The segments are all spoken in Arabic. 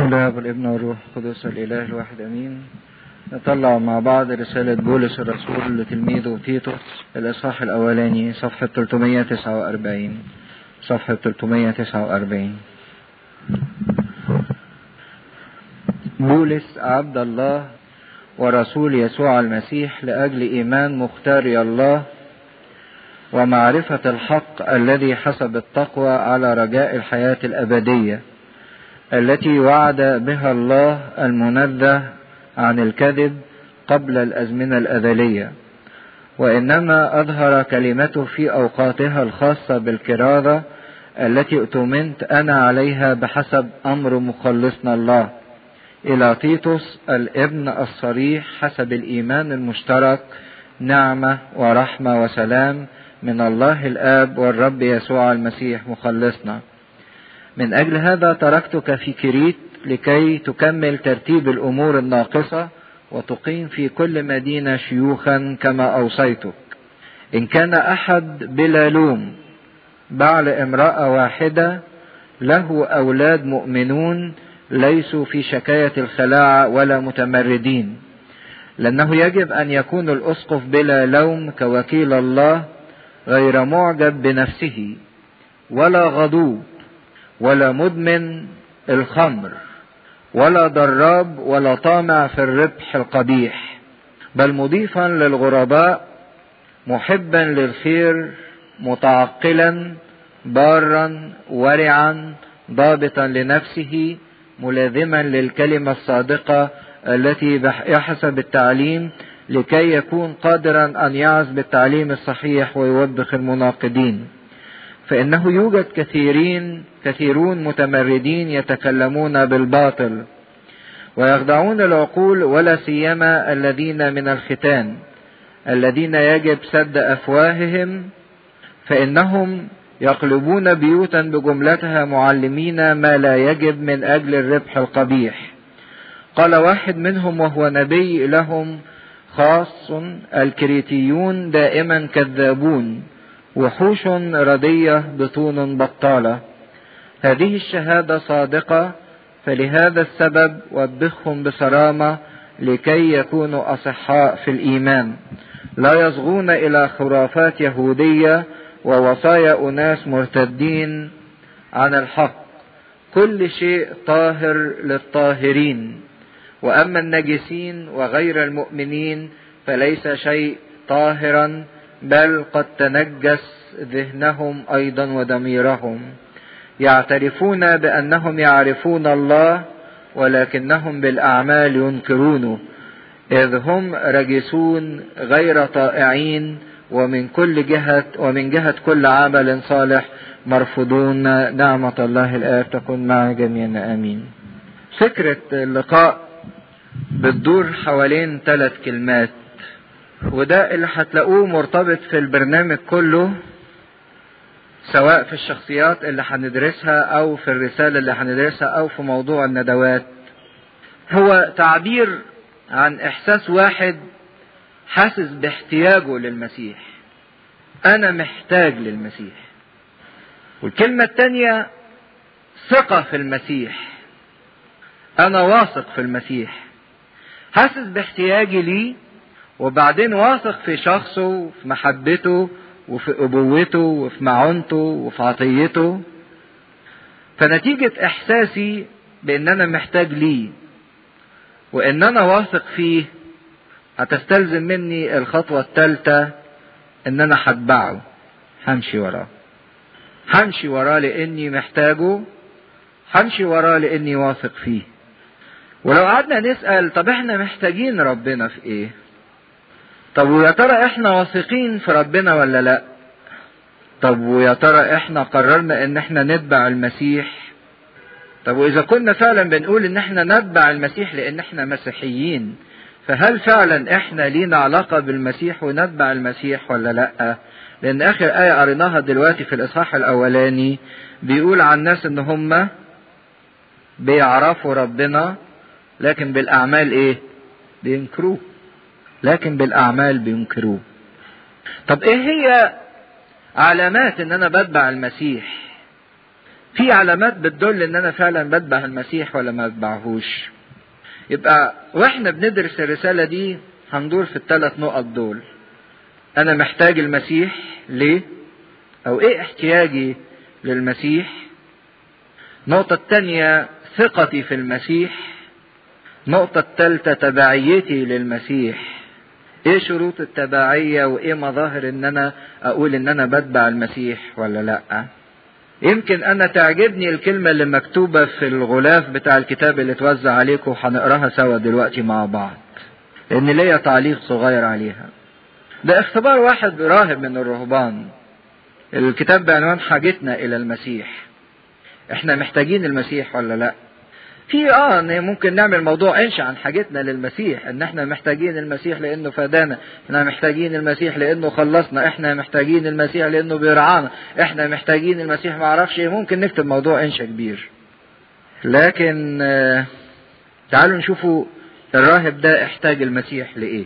بسم الله والابن والروح القدس الإله الواحد آمين. نطلع مع بعض رسالة بولس الرسول لتلميذه تيتوس الإصحاح الأولاني صفحة 349 صفحة 349 بولس عبد الله ورسول يسوع المسيح لأجل إيمان مختاري الله ومعرفة الحق الذي حسب التقوى على رجاء الحياة الأبدية. التي وعد بها الله المنزه عن الكذب قبل الأزمنة الأزلية وإنما أظهر كلمته في أوقاتها الخاصة بالكرازة التي اؤتمنت أنا عليها بحسب أمر مخلصنا الله. إلى تيتوس الابن الصريح حسب الإيمان المشترك نعمة ورحمة وسلام من الله الآب والرب يسوع المسيح مخلصنا. من أجل هذا تركتك في كريت لكي تكمل ترتيب الأمور الناقصة وتقيم في كل مدينة شيوخا كما أوصيتك. إن كان أحد بلا لوم بعل امرأة واحدة له أولاد مؤمنون ليسوا في شكاية الخلاعة ولا متمردين. لأنه يجب أن يكون الأسقف بلا لوم كوكيل الله غير معجب بنفسه ولا غضوب ولا مدمن الخمر ولا ضراب ولا طامع في الربح القبيح بل مضيفا للغرباء محبا للخير متعقلا بارا ورعا ضابطا لنفسه ملازما للكلمة الصادقة التي يحسب التعليم لكي يكون قادرا أن يعظ بالتعليم الصحيح ويوبخ المناقضين. فإنه يوجد كثيرين كثيرون متمردين يتكلمون بالباطل ويخدعون العقول ولا سيما الذين من الختان الذين يجب سد أفواههم فإنهم يقلبون بيوتا بجملتها معلمين ما لا يجب من أجل الربح القبيح. قال واحد منهم وهو نبي لهم خاص الكريتيون دائما كذابون. وحوش ردية بطون بطالة. هذه الشهادة صادقة فلهذا السبب وبخهم بصرامة لكي يكونوا أصحاء في الإيمان. لا يصغون إلى خرافات يهودية ووصايا أناس مرتدين عن الحق. كل شيء طاهر للطاهرين. وأما النجسين وغير المؤمنين فليس شيء طاهرا بل قد تنجس ذهنهم أيضا وضميرهم. يعترفون بأنهم يعرفون الله ولكنهم بالأعمال ينكرونه. إذ هم رجسون غير طائعين ومن كل جهة ومن جهة كل عمل صالح مرفوضون. نعمة الله الآب تكون مع جميعنا آمين. فكرة اللقاء بتدور حوالين ثلاث كلمات. وده اللي هتلاقوه مرتبط في البرنامج كله سواء في الشخصيات اللي هندرسها أو في الرسالة اللي هندرسها أو في موضوع الندوات. هو تعبير عن إحساس واحد حاسس باحتياجه للمسيح. أنا محتاج للمسيح. والكلمة التانية ثقة في المسيح. أنا واثق في المسيح. حاسس باحتياجي ليه؟ وبعدين واثق في شخصه وفي محبته وفي أبوته وفي معونته وفي عطيته. فنتيجة إحساسي بأن أنا محتاج ليه وأن أنا واثق فيه هتستلزم مني الخطوة الثالثة إن أنا هتبعه. همشي وراه. همشي وراه لأني محتاجه همشي وراه لأني واثق فيه. ولو قعدنا نسأل طب إحنا محتاجين ربنا في إيه؟ طب ويا ترى إحنا واثقين في ربنا ولا لأ؟ طب ويا ترى إحنا قررنا إن إحنا نتبع المسيح؟ طب وإذا كنا فعلا بنقول إن إحنا نتبع المسيح لأن إحنا مسيحيين فهل فعلا إحنا لينا علاقة بالمسيح ونتبع المسيح ولا لأ؟ لأن آخر آية قريناها دلوقتي في الإصحاح الأولاني بيقول عن الناس إن هم بيعرفوا ربنا لكن بالأعمال إيه؟ بينكروه. لكن بالأعمال بينكروه طب إيه هي علامات إن أنا بتبع المسيح؟ في علامات بتدل إن أنا فعلا بتبع المسيح ولا ما بتبعهوش؟ يبقى وإحنا بندرس الرسالة دي هندور في الثلاث نقط دول. أنا محتاج المسيح ليه؟ أو إيه احتياجي للمسيح؟ النقطة الثانية ثقتي في المسيح. النقطة الثالثة تبعيتي للمسيح. إيه شروط التبعية وإيه مظاهر إن أنا أقول إن أنا بتبع المسيح ولا لأ؟ يمكن أنا تعجبني الكلمة اللي مكتوبة في الغلاف بتاع الكتاب اللي اتوزع عليكم هنقراها سوا دلوقتي مع بعض لأن ليا تعليق صغير عليها. ده اختبار واحد راهب من الرهبان. الكتاب بعنوان حاجتنا إلى المسيح. إحنا محتاجين المسيح ولا لأ؟ في آه ممكن نعمل موضوع انشا عن حاجتنا للمسيح إن إحنا محتاجين المسيح لإنه فدانا إحنا محتاجين المسيح لإنه خلصنا إحنا محتاجين المسيح لإنه بيرعانا إحنا محتاجين المسيح ما أعرفش إيه ممكن نكتب موضوع انشا كبير. لكن آه تعالوا نشوفوا الراهب ده احتاج المسيح لإيه.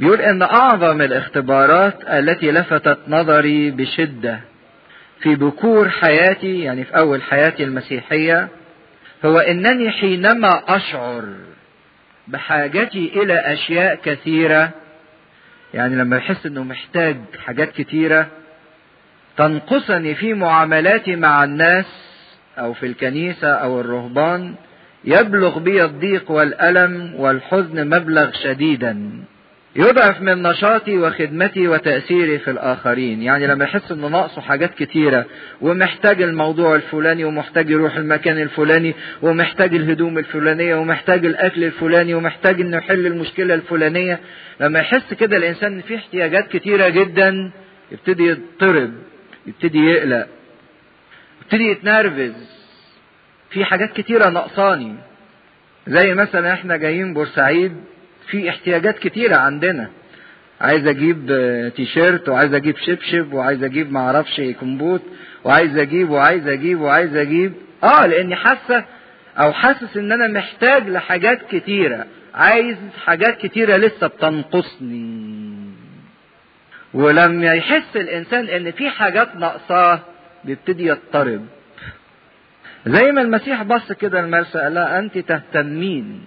بيقول إن أعظم الاختبارات التي لفتت نظري بشدة في بكور حياتي يعني في أول حياتي المسيحية هو إنني حينما أشعر بحاجتي إلى أشياء كثيرة يعني لما يحس إنه محتاج حاجات كثيره تنقصني في معاملاتي مع الناس أو في الكنيسة أو الرهبان يبلغ بي الضيق والألم والحزن مبلغ شديدا. يضعف من نشاطي وخدمتي وتأثيري في الآخرين. يعني لما يحس إنه ناقصه حاجات كتيرة ومحتاج الموضوع الفلاني ومحتاج يروح المكان الفلاني ومحتاج الهدوم الفلانية ومحتاج الأكل الفلاني ومحتاج إنه يحل المشكلة الفلانية. لما يحس كده الإنسان إن في احتياجات كتيرة جدا يبتدي يضطرب يبتدي يقلق يبتدي يتنرفز. في حاجات كتيرة ناقصاني. زي مثلا إحنا جايين بورسعيد في احتياجات كتيرة عندنا. عايز أجيب تيشيرت وعايز أجيب شبشب وعايز أجيب معرفش كمبوت وعايز أجيب وعايز أجيب وعايز أجيب. آه لأني حاسة أو حاسس إن أنا محتاج لحاجات كتيرة. عايز حاجات كتيرة لسه بتنقصني. ولما يحس الإنسان إن في حاجات ناقصاه بيبتدي يضطرب. زي ما المسيح بص كده المرسى قال لها أنت تهتمين.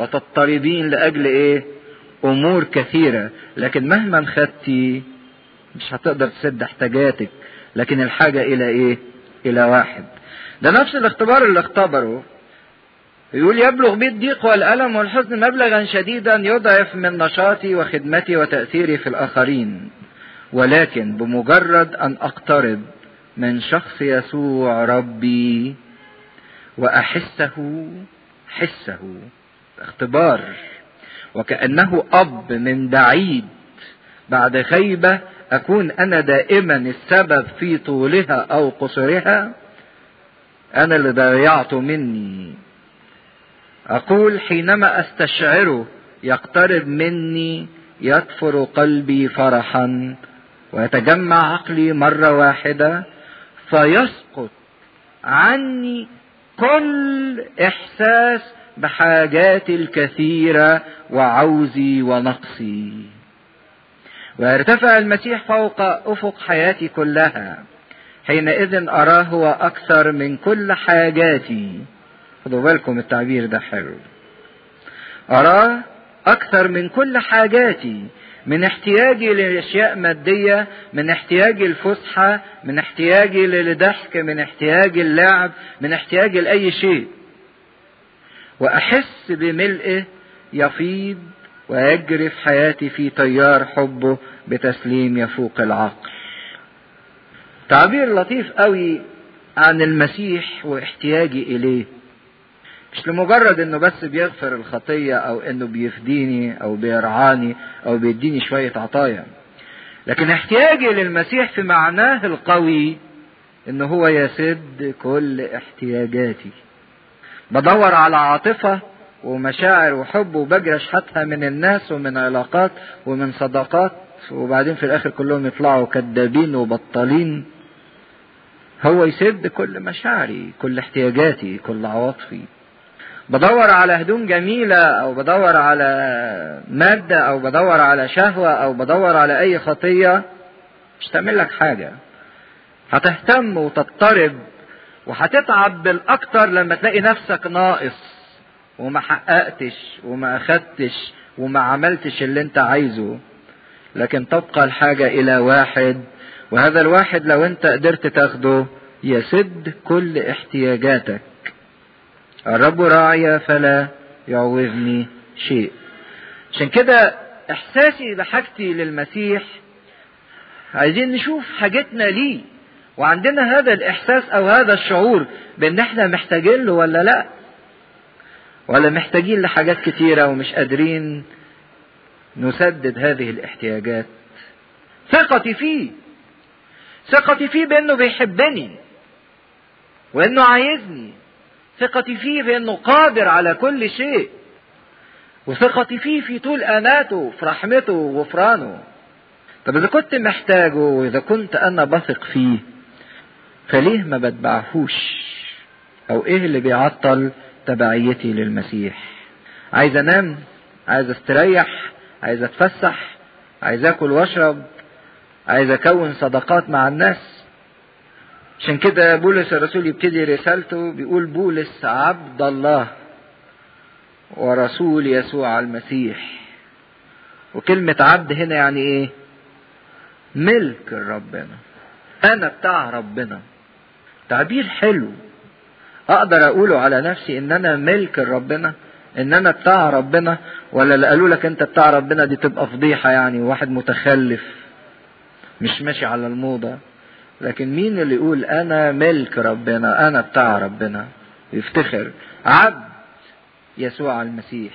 وتضطربين لأجل إيه؟ أمور كثيرة. لكن مهما خدتي مش هتقدر تسد احتياجاتك. لكن الحاجة إلى إيه؟ إلى واحد. ده نفس الاختبار اللي اختبره. يقول يبلغ بي الضيق والألم والحزن مبلغا شديدا يضعف من نشاطي وخدمتي وتأثيري في الآخرين. ولكن بمجرد أن أقترب من شخص يسوع ربي وأحسه حسه. اختبار وكأنه أب من بعيد. بعد غيبة أكون أنا دائما السبب في طولها أو قصرها أنا اللي ضيعته مني. أقول حينما أستشعره يقترب مني يكفر قلبي فرحا ويتجمع عقلي مرة واحدة فيسقط عني كل إحساس بحاجاتي الكثيرة وعوزي ونقصي. ويرتفع المسيح فوق أفق حياتي كلها. حينئذ أراه هو أكثر من كل حاجاتي. خدوا بالكم التعبير ده حلو. أراه أكثر من كل حاجاتي. من احتياجي لأشياء مادية من احتياجي الفسحة من احتياجي للضحك من احتياجي اللعب من احتياجي لأي شيء. وأحس بملئه يفيض ويجري في حياتي في تيار حبه بتسليم يفوق العقل. تعبير لطيف قوي عن المسيح واحتياجي إليه. مش لمجرد إنه بس بيغفر الخطية أو إنه بيفديني أو بيرعاني أو بيديني شوية عطايا. لكن احتياجي للمسيح في معناه القوي إنه هو يسد كل احتياجاتي. بدور على عاطفة ومشاعر وحب وبجري اشحتها من الناس ومن علاقات ومن صداقات وبعدين في الآخر كلهم يطلعوا كذابين وبطالين. هو يسد كل مشاعري كل احتياجاتي كل عواطفي. بدور على هدوم جميلة أو بدور على مادة أو بدور على شهوة أو بدور على أي خطية مش تعمل لك حاجة. هتهتم وتضطرب وهتتعب بالأكتر لما تلاقي نفسك ناقص وما حققتش وما أخدتش وما عملتش اللي أنت عايزه. لكن تبقى الحاجة إلى واحد وهذا الواحد لو أنت قدرت تاخده يسد كل احتياجاتك. الرب راعي فلا يعوزني شيء. عشان كده إحساسي بحاجتي للمسيح عايزين نشوف حاجتنا ليه. وعندنا هذا الإحساس أو هذا الشعور بأن إحنا محتاجين له ولا لأ؟ ولا محتاجين لحاجات كتيرة ومش قادرين نسدد هذه الاحتياجات؟ ثقتي فيه. ثقتي فيه بأنه بيحبني وأنه عايزني. ثقتي فيه بأنه قادر على كل شيء. وثقتي فيه في طول آناته في رحمته وغفرانه طب إذا كنت محتاجه وإذا كنت أنا بثق فيه فليه ما بتبعهوش أو إيه اللي بيعطل تبعيتي للمسيح؟ عايز أنام؟ عايز أستريح؟ عايز أتفسح؟ عايز آكل وأشرب؟ عايز أكون صداقات مع الناس؟ عشان كده بولس الرسول يبتدي رسالته بيقول بولس عبد الله ورسول يسوع المسيح. وكلمة عبد هنا يعني إيه؟ ملك ربنا أنا بتاع ربنا. تعبير حلو. أقدر أقوله على نفسي إن أنا ملك ربنا إن أنا بتاع ربنا ولا اللي قالوا لك أنت بتاع ربنا دي تبقى فضيحة يعني واحد متخلف مش ماشي على الموضة. لكن مين اللي يقول أنا ملك ربنا أنا بتاع ربنا؟ يفتخر. عبد يسوع المسيح.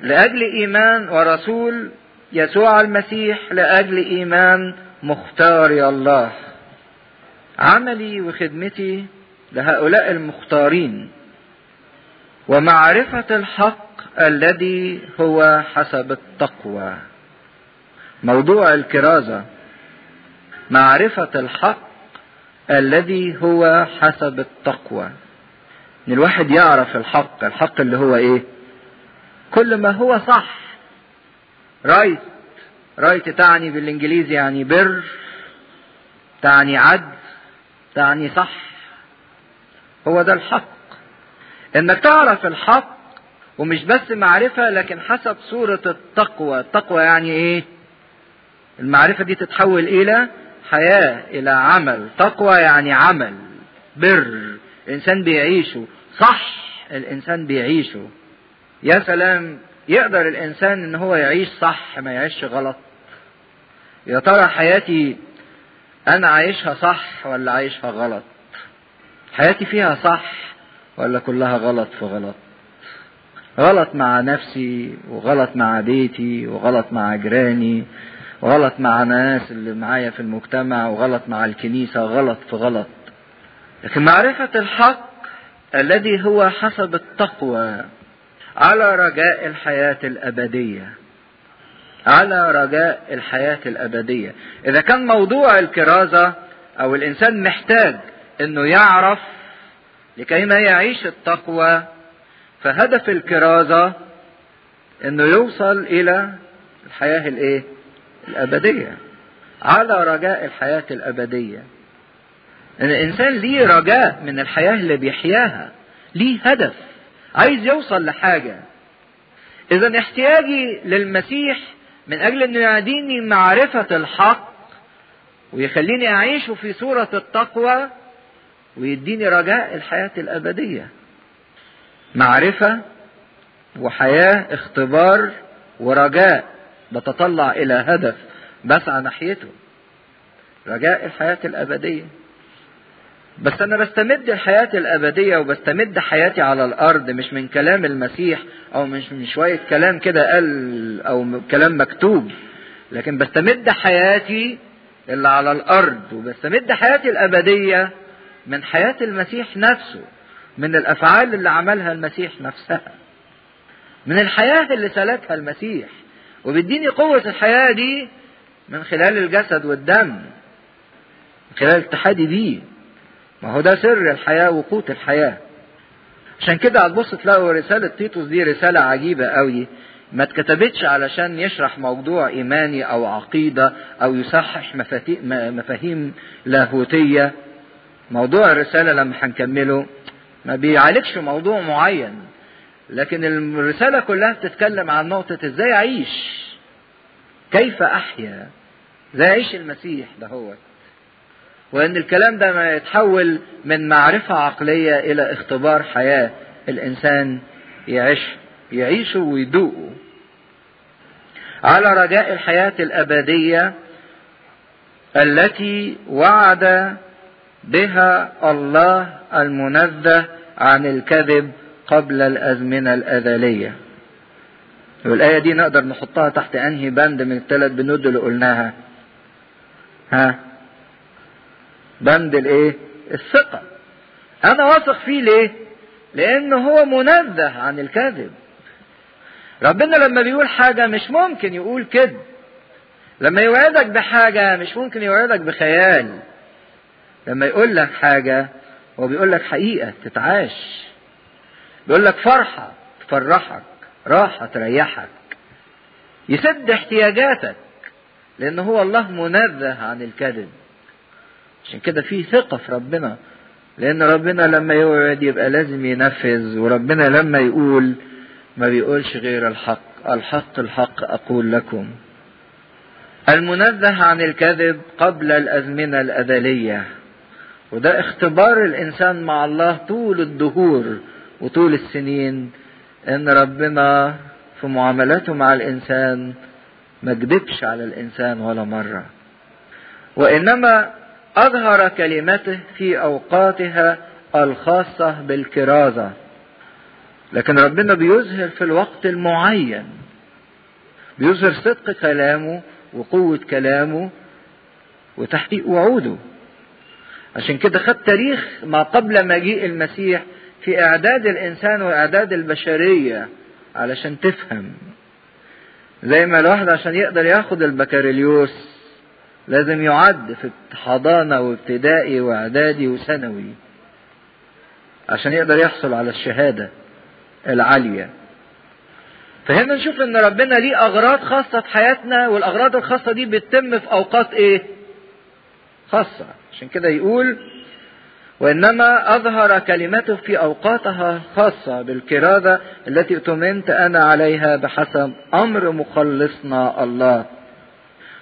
لأجل إيمان ورسول يسوع المسيح لأجل إيمان مختار الله. عملي وخدمتي لهؤلاء المختارين. ومعرفة الحق الذي هو حسب التقوى. موضوع الكرازة. معرفة الحق الذي هو حسب التقوى. إن الواحد يعرف الحق الحق اللي هو إيه؟ كل ما هو صح. right right تعني بالإنجليزي يعني بر تعني عدل. تعني صح. هو ده الحق. انك تعرف الحق ومش بس معرفة لكن حسب صورة التقوى. التقوى يعني إيه؟ المعرفة دي تتحول إلى حياة إلى عمل. تقوى يعني عمل بر. الإنسان بيعيشه. صح الإنسان بيعيشه. يا سلام يقدر الإنسان إن هو يعيش صح ما يعيش غلط. يا ترى حياتي أنا عايشها صح ولا عايشها غلط؟ حياتي فيها صح ولا كلها غلط في غلط؟ غلط مع نفسي وغلط مع بيتي وغلط مع جيراني وغلط مع ناس اللي معايا في المجتمع وغلط مع الكنيسة غلط في غلط. لكن معرفة الحق الذي هو حسب التقوى على رجاء الحياة الأبدية. على رجاء الحياة الأبدية. إذا كان موضوع الكرازة أو الإنسان محتاج إنه يعرف لكي ما يعيش التقوى فهدف الكرازة إنه يوصل إلى الحياة الإيه؟ الأبدية. على رجاء الحياة الأبدية. إن الإنسان ليه رجاء من الحياة اللي بيحياها ليه هدف؟ عايز يوصل لحاجة. إذا احتياجي للمسيح من أجل أنه يعديني معرفة الحق ويخليني أعيش في صورة التقوى ويديني رجاء الحياة الأبدية. معرفة وحياة اختبار ورجاء. بتطلع إلى هدف بسعى ناحيته. رجاء الحياة الأبدية. بس أنا بستمد الحياة الأبدية وبستمد حياتي على الأرض مش من كلام المسيح أو مش من شوية كلام كده قال أو كلام مكتوب. لكن بستمد حياتي اللي على الأرض وبستمد حياتي الأبدية من حياة المسيح نفسه من الأفعال اللي عملها المسيح نفسها من الحياة اللي سلكها المسيح. وبيديني قوة الحياة دي من خلال الجسد والدم من خلال اتحادي بيه ما هو ده سر الحياة وقوت الحياة. عشان كده هتبص تلاقوا رسالة تيتوس دي رسالة عجيبة قوي. ما اتكتبتش علشان يشرح موضوع إيماني أو عقيدة أو يصحح مفاهيم لاهوتية. موضوع الرسالة لما هنكمله ما بيعالجش موضوع معين. لكن الرسالة كلها بتتكلم عن نقطة إزاي أعيش؟ كيف أحيا؟ إزاي أعيش المسيح ده هو؟ وإن الكلام ده ما يتحول من معرفة عقلية إلى اختبار حياة الإنسان يعيش يعيشه ويدوقه على رجاء الحياة الأبدية التي وعد بها الله المنزه عن الكذب قبل الأزمنة الأزلية. والآية دي نقدر نحطها تحت أنهي بند من الثلاث بنود اللي قلناها. ها؟ بند الايه؟ الثقة. أنا واثق فيه ليه؟ لأنه هو منزه عن الكذب ربنا لما بيقول حاجة مش ممكن يقول كذب. لما يوعدك بحاجة مش ممكن يوعدك بخيال. لما يقول لك حاجة هو بيقول لك حقيقة تتعاش. بيقول لك فرحة تفرحك راحة تريحك. يسد احتياجاتك. لأن هو الله منزه عن الكذب عشان كده في ثقة في ربنا. لأن ربنا لما يوعد يبقى لازم ينفذ وربنا لما يقول ما بيقولش غير الحق. الحق الحق أقول لكم. المنزه عن الكذب قبل الأزمنة الأزلية وده اختبار الإنسان مع الله طول الدهور وطول السنين. إن ربنا في معاملاته مع الإنسان ما كذبش على الإنسان ولا مرة. وإنما أظهر كلمته في أوقاتها الخاصة بالكرازة. لكن ربنا بيظهر في الوقت المعين. بيظهر صدق كلامه وقوة كلامه وتحقيق وعوده. عشان كده خد تاريخ ما قبل مجيء المسيح في إعداد الإنسان وإعداد البشرية علشان تفهم. زي ما الواحد عشان يقدر ياخد البكالوريوس لازم يعد في حضانة وابتدائي وإعدادي وثانوي عشان يقدر يحصل على الشهادة العالية. فهنا نشوف إن ربنا ليه أغراض خاصة في حياتنا والأغراض الخاصة دي بتتم في أوقات إيه؟ خاصة. عشان كده يقول وإنما أظهر كلمته في أوقاتها خاصة بالكرادة التي اؤتمنت أنا عليها بحسب أمر مخلصنا الله.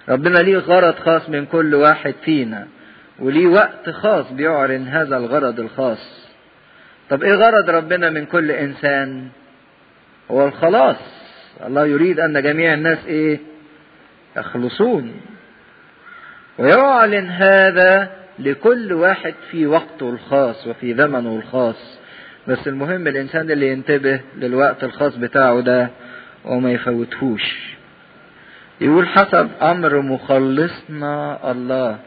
ربنا ليه غرض خاص من كل واحد فينا وليه وقت خاص بيعلن هذا الغرض الخاص. طب إيه غرض ربنا من كل إنسان؟ هو الخلاص. الله يريد أن جميع الناس إيه؟ يخلصون. ويعلن هذا لكل واحد في وقته الخاص وفي زمنه الخاص. بس المهم الإنسان اللي ينتبه للوقت الخاص بتاعه ده وما يفوتهوش. يقول حسب أمر مخلصنا الله.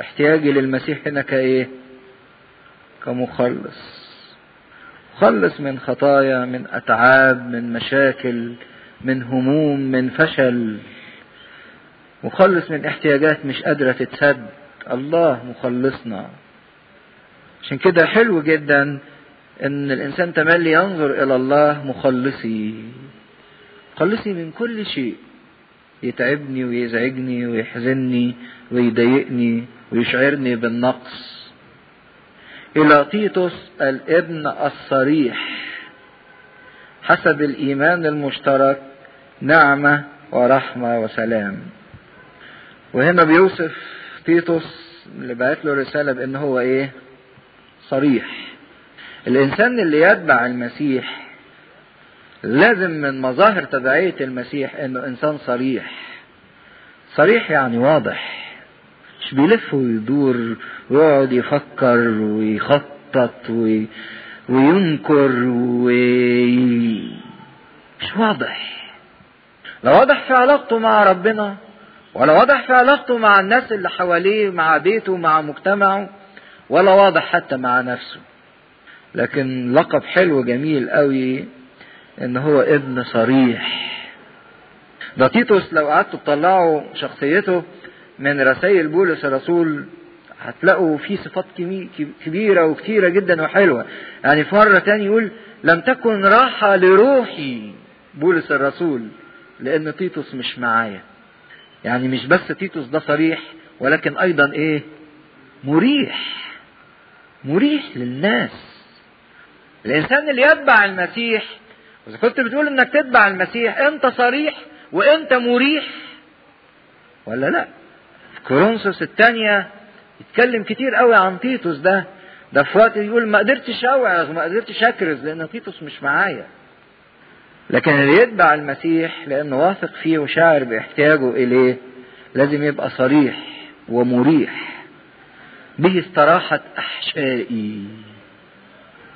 احتياجي للمسيح هنا كإيه؟ كمخلص. مخلص من خطايا من أتعاب من مشاكل من هموم من فشل. مخلص من احتياجات مش قادرة تتسد الله مخلصنا. عشان كده حلو جدا إن الإنسان تملي ينظر إلى الله مخلصي. مخلصي من كل شيء. يتعبني ويزعجني ويحزنني ويضايقني ويشعرني بالنقص إلى تيتوس الابن الصريح حسب الإيمان المشترك نعمة ورحمة وسلام وهنا بيوصف تيتوس اللي بعت له رسالة بأن هو إيه؟ صريح. الإنسان اللي يتبع المسيح لازم من مظاهر تبعية المسيح إنه إنسان صريح. صريح يعني واضح. مش بيلف ويدور ويقعد يفكر ويخطط وي... وينكر وي... مش واضح. لو واضح في علاقته مع ربنا ولا واضح في علاقته مع الناس اللي حواليه مع بيته مع مجتمعه ولا واضح حتى مع نفسه لكن لقب حلو جميل قوي إن هو ابن صريح. ده تيتوس لو قعدتوا تطلعوا شخصيته من رسائل بولس الرسول هتلاقوا فيه صفات كبيرة وكتيرة جدا وحلوة. يعني في مرة تاني يقول لم تكن راحة لروحي بولس الرسول لأن تيتوس مش معايا. يعني مش بس تيتوس ده صريح ولكن أيضا إيه؟ مريح. مريح للناس. الإنسان اللي يتبع المسيح إذا كنت بتقول إنك تتبع المسيح أنت صريح وأنت مريح ولا لا؟ في كورنثوس الثانية يتكلم كتير قوي عن تيتوس ده. ده في وقت يقول ما قدرتش أوعظ ما قدرتش أكرز لأن تيتوس مش معايا. لكن اللي يتبع المسيح لأنه واثق فيه وشاعر بإحتياجه إليه لازم يبقى صريح ومريح. به استراحت أحشائي.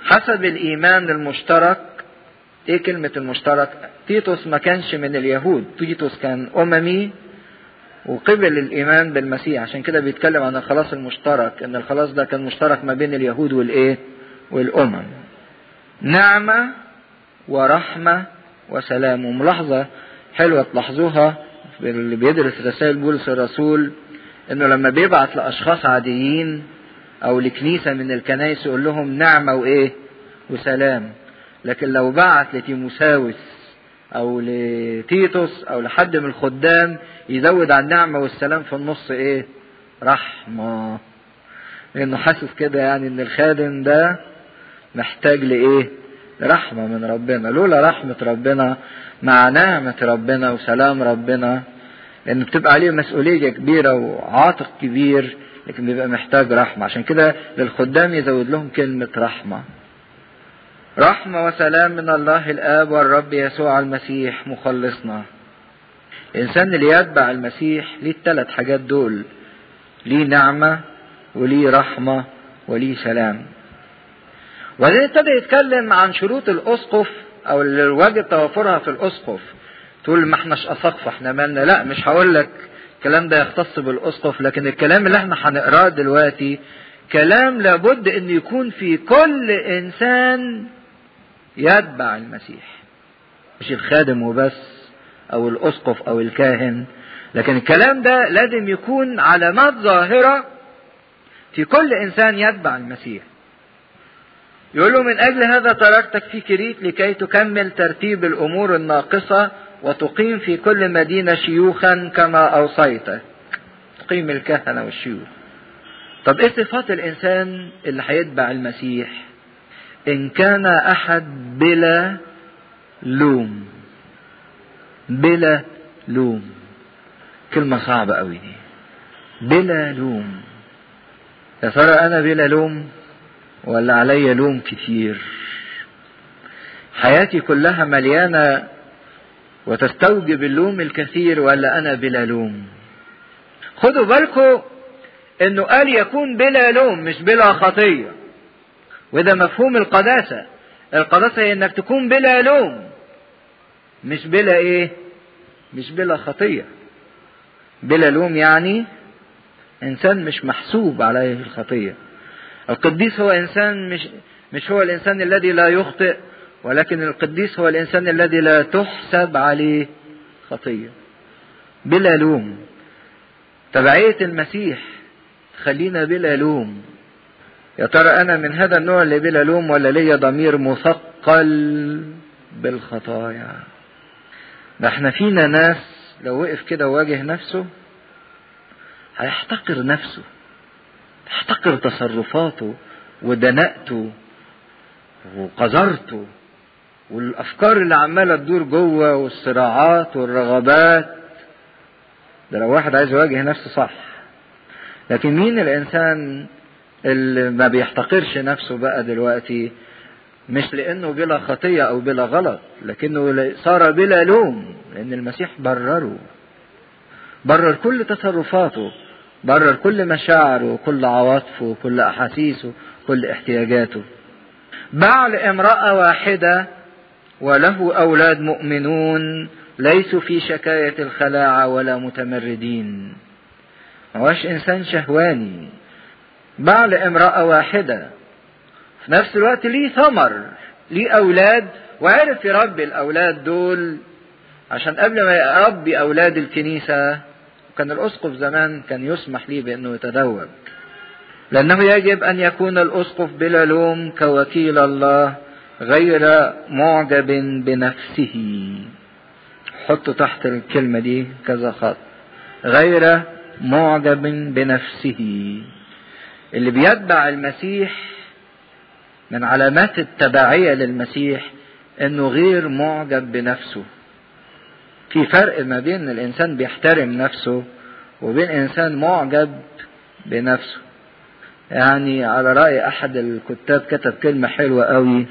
حسب الإيمان المشترك إيه كلمة المشترك تيتوس ما كانش من اليهود. تيتوس كان أممي وقبل الإيمان بالمسيح. عشان كده بيتكلم عن الخلاص المشترك إن الخلاص ده كان مشترك ما بين اليهود والإيه؟ والأمم. نعمة ورحمة وسلام. وملاحظة حلوة تلاحظوها اللي بيدرس رسائل بولس الرسول إنه لما بيبعت لأشخاص عاديين أو لكنيسة من الكنائس يقول لهم نعمة وإيه؟ وسلام. لكن لو بعت لتيموساوس أو لتيتوس أو لحد من الخدام يزود على النعمة والسلام في النص إيه؟ رحمة. لأنه حاسس كده يعني إن الخادم ده محتاج لإيه؟ رحمة من ربنا. لولا رحمة ربنا مع نعمة ربنا وسلام ربنا لأن بتبقى عليه مسؤولية كبيرة وعاتق كبير لكن بيبقى محتاج رحمة. عشان كده للخدام يزود لهم كلمة رحمة. رحمة وسلام من الله الآب والرب يسوع المسيح مخلصنا. الإنسان اللي يتبع المسيح ليه الثلاث حاجات دول ليه نعمة وليه رحمة وليه سلام. وبعدين ابتدى يتكلم عن شروط الأسقف أو اللي واجب توفرها في الأسقف. تقول ما إحناش اساقفه إحنا مالنا؟ لا مش هقول لك الكلام ده يختص بالأسقف لكن الكلام اللي إحنا هنقراه دلوقتي كلام لابد إن يكون في كل إنسان يتبع المسيح. مش الخادم وبس أو الأسقف أو الكاهن. لكن الكلام ده لازم يكون علامات ظاهرة في كل إنسان يتبع المسيح. يقول له من أجل هذا تركتك في كريت لكي تكمل ترتيب الأمور الناقصة وتقيم في كل مدينة شيوخا كما أوصيتك. تقيم الكهنة والشيوخ. طب إيه صفات الإنسان اللي هيتبع المسيح؟ إن كان أحد بلا لوم. بلا لوم. كلمة صعبة أوي دي. بلا لوم. يا ترى أنا بلا لوم ولا علي لوم كتير؟ حياتي كلها مليانة وتستوجب اللوم الكثير ولا أنا بلا لوم؟ خدوا بالكم إنه قال يكون بلا لوم مش بلا خطية. وده مفهوم القداسة. القداسة هي إنك تكون بلا لوم مش بلا إيه؟ مش بلا خطية. بلا لوم يعني إنسان مش محسوب عليه الخطية. القديس هو إنسان مش مش هو الإنسان الذي لا يخطئ ولكن القديس هو الإنسان الذي لا تحسب عليه خطية. بلا لوم. تبعية المسيح خلينا بلا لوم. يا ترى أنا من هذا النوع اللي بلا لوم ولا ليا ضمير مثقل بالخطايا؟ ده إحنا فينا ناس لو وقف كده وواجه نفسه هيحتقر نفسه احتقر تصرفاته ودناءته وقذرته والأفكار اللي عمالة تدور جوه والصراعات والرغبات. ده لو واحد عايز يواجه نفسه صح. لكن مين الإنسان اللي ما بيحتقرش نفسه بقى دلوقتي مش لأنه بلا خطية أو بلا غلط لكنه صار بلا لوم لأن المسيح برره. برر كل تصرفاته برر كل مشاعره وكل عواطفه وكل أحاسيسه كل احتياجاته. بعل امرأة واحدة وله أولاد مؤمنون ليسوا في شكاية الخلاعة ولا متمردين. ما هوش إنسان شهواني. بعل امرأة واحدة. في نفس الوقت ليه ثمر ليه أولاد وعرف يربي الأولاد دول. عشان قبل ما يربي أولاد الكنيسة كان الأسقف زمان كان يسمح ليه بأنه يتزوج لأنه يجب أن يكون الأسقف بلا لوم كوكيل الله غير معجب بنفسه. حطوا تحت الكلمة دي كذا خط. غير معجب بنفسه. اللي بيتبع المسيح من علامات التبعية للمسيح إنه غير معجب بنفسه. في فرق ما بين الإنسان بيحترم نفسه وبين إنسان معجب بنفسه. يعني على رأي أحد الكتاب كتب كلمة حلوة قوي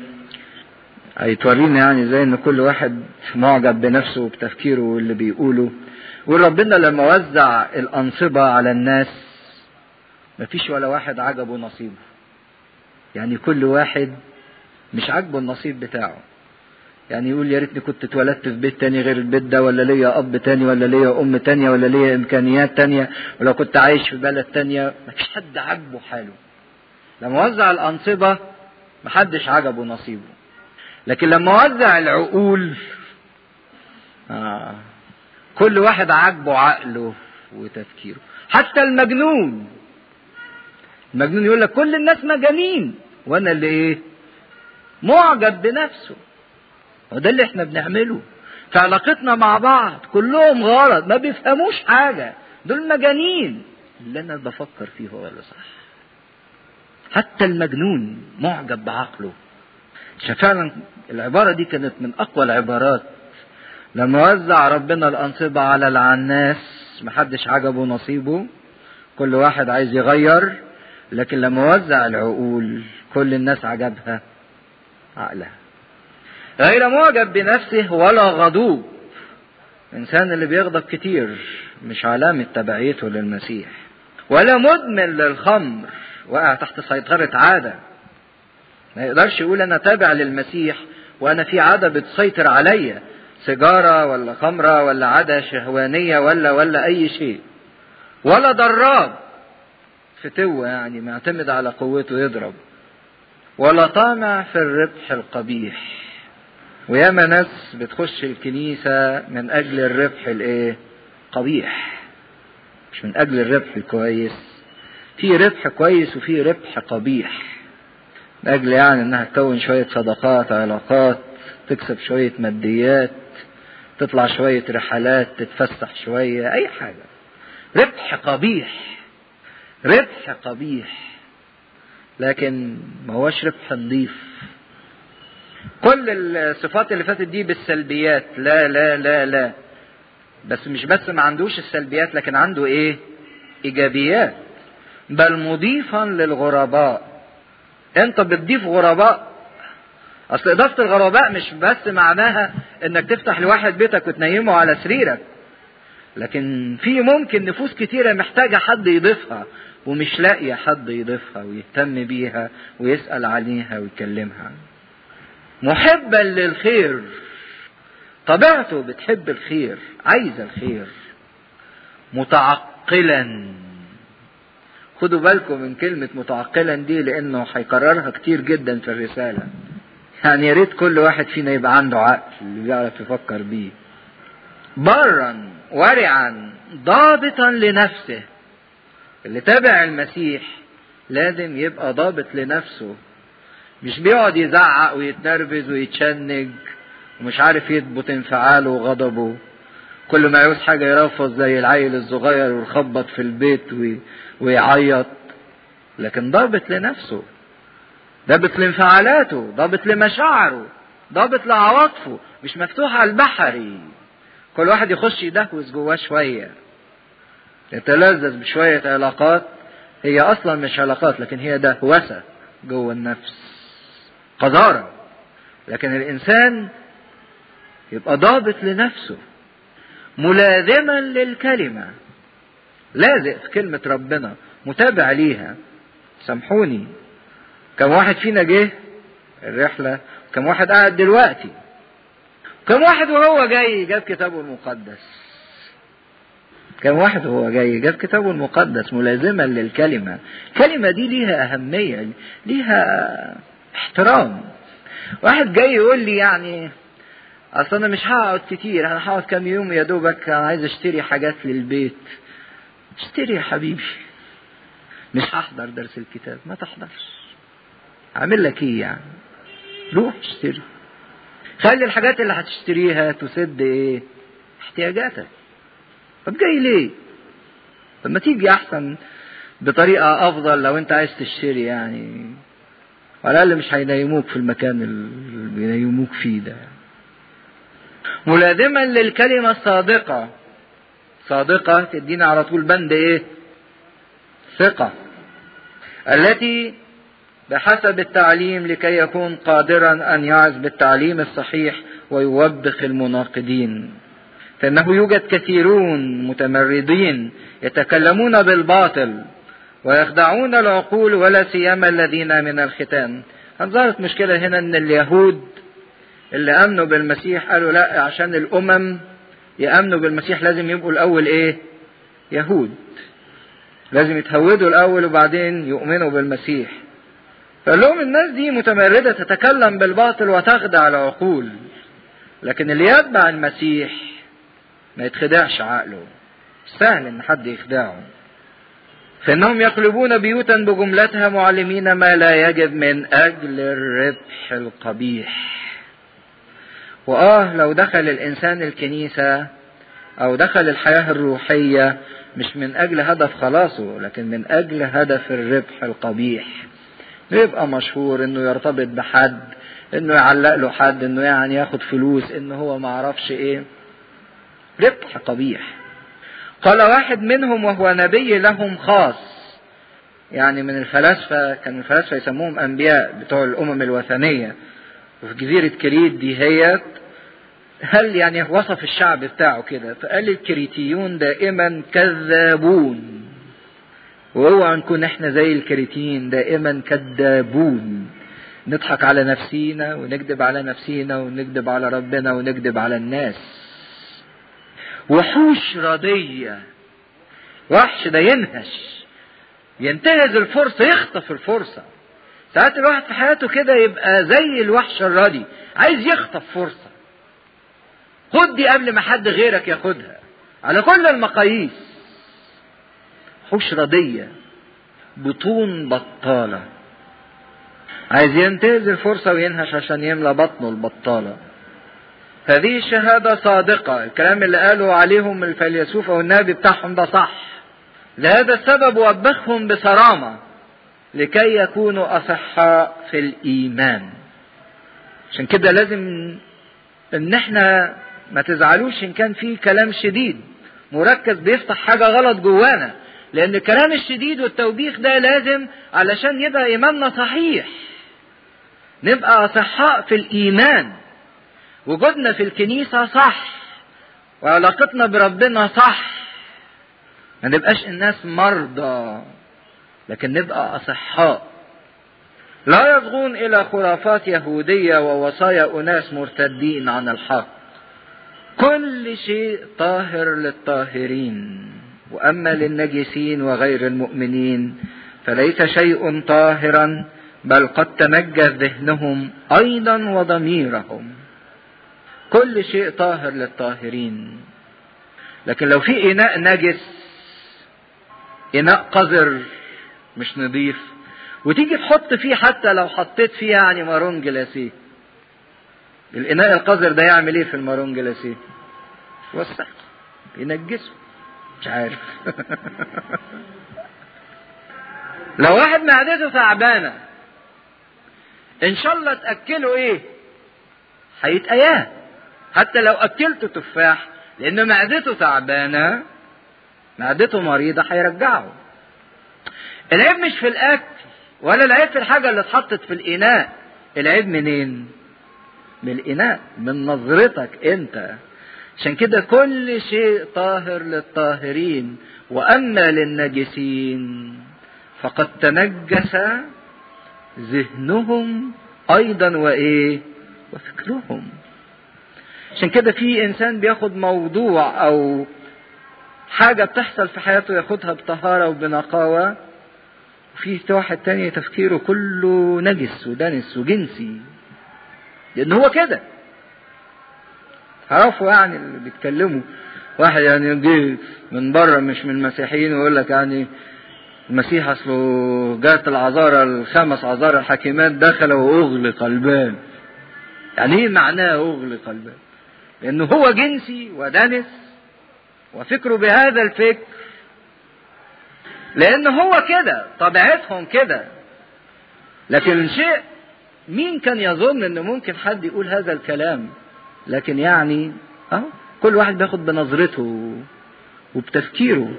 هيتورينا يعني زي إن كل واحد معجب بنفسه وبتفكيره واللي بيقوله. وربنا لما وزع الأنصبة على الناس مفيش ولا واحد عجبه نصيبه. يعني كل واحد مش عاجبه النصيب بتاعه. يعني يقول يا ريتني كنت اتولدت في بيت تاني غير البيت ده ولا ليا أب تاني ولا ليا أم تانية ولا ليا إمكانيات تانية ولو كنت عايش في بلد تانية. مفيش حد عاجبه حاله. لما وزع الأنصبة محدش عجبه نصيبه. لكن لما وزع العقول آه كل واحد عاجبه عقله وتفكيره. حتى المجنون المجنون يقول لك كل الناس مجانين. وأنا اللي إيه؟ معجب بنفسه. وده اللي إحنا بنعمله. في علاقتنا مع بعض كلهم غلط ما بيفهموش حاجة. دول مجانين. اللي أنا بفكر فيه هو اللي صح. حتى المجنون معجب بعقله. عشان فعلا العبارة دي كانت من أقوى العبارات. لما وزع ربنا الأنصبة على العناس. محدش عجبه نصيبه. كل واحد عايز يغير. لكن لما وزع العقول كل الناس عجبها. عقلها. غير معجب بنفسه ولا غضوب. الإنسان اللي بيغضب كتير مش علامة تبعيته للمسيح. ولا مدمن للخمر. وقع تحت سيطرة عادة. ما يقدرش يقول أنا تابع للمسيح وأنا في عادة بتسيطر عليا. سيجارة ولا خمرة ولا عادة شهوانية ولا ولا أي شيء. ولا ضراب. فتوة يعني معتمد على قوته يضرب. ولا طامع في الربح القبيح. وياما ناس بتخش الكنيسة من أجل الربح الإيه؟ قبيح. مش من أجل الربح الكويس. في ربح كويس وفي ربح قبيح. من أجل يعني إنها تكون شوية صداقات علاقات تكسب شوية ماديات تطلع شوية رحلات تتفسح شوية أي حاجة. ربح قبيح. ربح قبيح لكن ما هوش ربح نظيف. كل الصفات اللي فاتت دي بالسلبيات لا لا لا لا. بس مش بس ما عندوش السلبيات لكن عنده إيه؟ إيجابيات. بل مضيفا للغرباء. أنت بتضيف غرباء. أصل إضافة الغرباء مش بس معناها إنك تفتح لواحد بيتك وتنيمه على سريرك. لكن في ممكن نفوس كتيرة محتاجة حد يضيفها ومش لاقية حد يضيفها ويهتم بيها ويسأل عليها ويكلمها. محبا للخير. طبيعته بتحب الخير عايزة الخير. متعقلا. خدوا بالكم من كلمة متعقلا دي لأنه هيكررها كتير جدا في الرسالة. يعني يا ريت كل واحد فينا يبقى عنده عقل اللي بيعرف يفكر بيه. برا ورعا ضابطا لنفسه. اللي تابع المسيح لازم يبقى ضابط لنفسه. مش بيقعد يزعق ويتنرفز ويتشنج ومش عارف يضبط انفعاله وغضبه. كل ما يعوز حاجة يرفض زي العيل الصغير ويخبط في البيت وي... ويعيط لكن ضابط لنفسه ضابط لانفعالاته ضابط لمشاعره ضابط لعواطفه مش مفتوح على البحري كل واحد يخش يدهوس جواه شوية. يتلذذ بشوية علاقات. هي أصلا مش علاقات لكن هي دهوسة جوه النفس. قذارة. لكن الإنسان يبقى ضابط لنفسه. ملازما للكلمة. لازق في كلمة ربنا. متابع ليها. سامحوني. كم واحد فينا جه الرحلة. كم واحد قاعد دلوقتي. كم واحد وهو جاي جاب كتابه المقدس. كم واحد وهو جاي جاب كتابه المقدس ملازما للكلمة. الكلمة دي ليها أهمية ليها احترام. واحد جاي يقول لي يعني أصل أنا مش هقعد كتير أنا هقعد كام يوم يا دوبك أنا عايز أشتري حاجات للبيت. اشتري يا حبيبي. مش هحضر درس الكتاب ما تحضرش. عامل لك إيه يعني؟ روح اشتري. خلي الحاجات اللي هتشتريها تسد إيه؟ احتياجاتك. طب جاي ليه؟ طب ما تيجي احسن بطريقة أفضل لو أنت عايز تشتري يعني. على الأقل مش هينيموك في المكان اللي بينيموك فيه ده. ملازما للكلمة الصادقة. صادقة تدينا على طول بند إيه؟ ثقة. التي بحسب التعليم لكي يكون قادرا أن يعز بالتعليم الصحيح ويوبخ المناقضين. فإنه يوجد كثيرون متمردين يتكلمون بالباطل ويخدعون العقول ولا سيما الذين من الختان. ظهرت مشكلة هنا أن اليهود اللي أمنوا بالمسيح قالوا لا عشان الأمم يأمنوا بالمسيح لازم يبقوا الأول إيه؟ يهود. لازم يتهودوا الأول وبعدين يؤمنوا بالمسيح. فقال لهم الناس دي متمردة تتكلم بالباطل وتخدع العقول. لكن اللي يتبع المسيح ما يتخدعش عقله. سهل إن حد يخدعه. فإنهم يقلبون بيوتا بجملتها معلمين ما لا يجب من أجل الربح القبيح. وآه لو دخل الإنسان الكنيسة أو دخل الحياة الروحية مش من أجل هدف خلاصه لكن من أجل هدف الربح القبيح. يبقى مشهور إنه يرتبط بحد إنه يعلق له حد إنه يعني ياخد فلوس إنه هو ما عرفش إيه. ربح قبيح. قال واحد منهم وهو نبي لهم خاص. يعني من الفلاسفة كان الفلاسفة يسموهم أنبياء بتوع الأمم الوثنية. وفي جزيرة كريت دي هي هل يعني وصف الشعب بتاعه كده؟ فقال الكريتيون دائما كذابون. واوعى نكون إحنا زي الكريتيين دائما كذابون. نضحك على نفسينا ونكذب على نفسينا ونكذب على ربنا ونكذب على الناس. وحوش ردية وحش ده ينهش. ينتهز الفرصة يخطف الفرصة. ساعات الواحد في حياته كده يبقى زي الوحش الردي عايز يخطف فرصة. خد دي قبل ما حد غيرك ياخدها. على كل المقاييس. حوش ردية بطون بطالة. عايز ينتهز الفرصة وينهش عشان يملى بطنه البطالة. هذه الشهادة صادقة الكلام اللي قالوا عليهم الفيلسوف أو النبي بتاعهم ده صح. لهذا السبب وبخهم بصرامة لكي يكونوا أصحاء في الإيمان. عشان كده لازم إن إحنا ما تزعلوش إن كان في كلام شديد. مركز بيفتح حاجة غلط جوانا. لأن الكلام الشديد والتوبيخ ده لازم علشان يبقى إيماننا صحيح. نبقى أصحاء في الإيمان. وجودنا في الكنيسة صح. وعلاقتنا بربنا صح. ما نبقاش الناس مرضى لكن نبقى أصحاء. لا يصغون إلى خرافات يهودية ووصايا أناس مرتدين عن الحق. كل شيء طاهر للطاهرين. وأما للنجسين وغير المؤمنين فليس شيء طاهرا بل قد تنجى ذهنهم أيضا وضميرهم. كل شيء طاهر للطاهرين. لكن لو في إناء نجس إناء قذر مش نظيف وتيجي تحط فيه حتى لو حطيت فيه يعني مارون جلاسيه الإناء القذر ده يعمل إيه في المارون جلاسيه يوسخ ينجسه. مش عارف. لو واحد معدته تعبانه إن شاء الله تأكله إيه؟ هيتأياه حتى لو أكلته تفاح لأن معدته تعبانه معدته مريضة هيرجعه. العيب مش في الأكل ولا العيب في الحاجة اللي اتحطت في الإناء. العيب منين؟ من الإناء من نظرتك أنت. عشان كده كل شيء طاهر للطاهرين وأما للنجسين فقد تنجس ذهنهم أيضا وإيه؟ وفكرهم. عشان كده في إنسان بياخد موضوع أو حاجة بتحصل في حياته ياخدها بطهارة وبنقاوة وفي واحد تاني تفكيره كله نجس ودنس وجنسي لأن هو كده. عرفوا يعني اللي بيتكلموا. واحد يعني جه من بره مش من المسيحيين ويقول لك يعني المسيح أصله جات العذارى الخمس عذارى الحكيمات دخلوا وأغلق الباب. يعني إيه معناه أغلق الباب؟ لأنه هو جنسي ودنس وفكره بهذا الفكر. لأن هو كده طبيعتهم كده. لكن شيء مين كان يظن ان ممكن حد يقول هذا الكلام؟ لكن يعني آه كل واحد بياخد بنظرته وبتفكيره.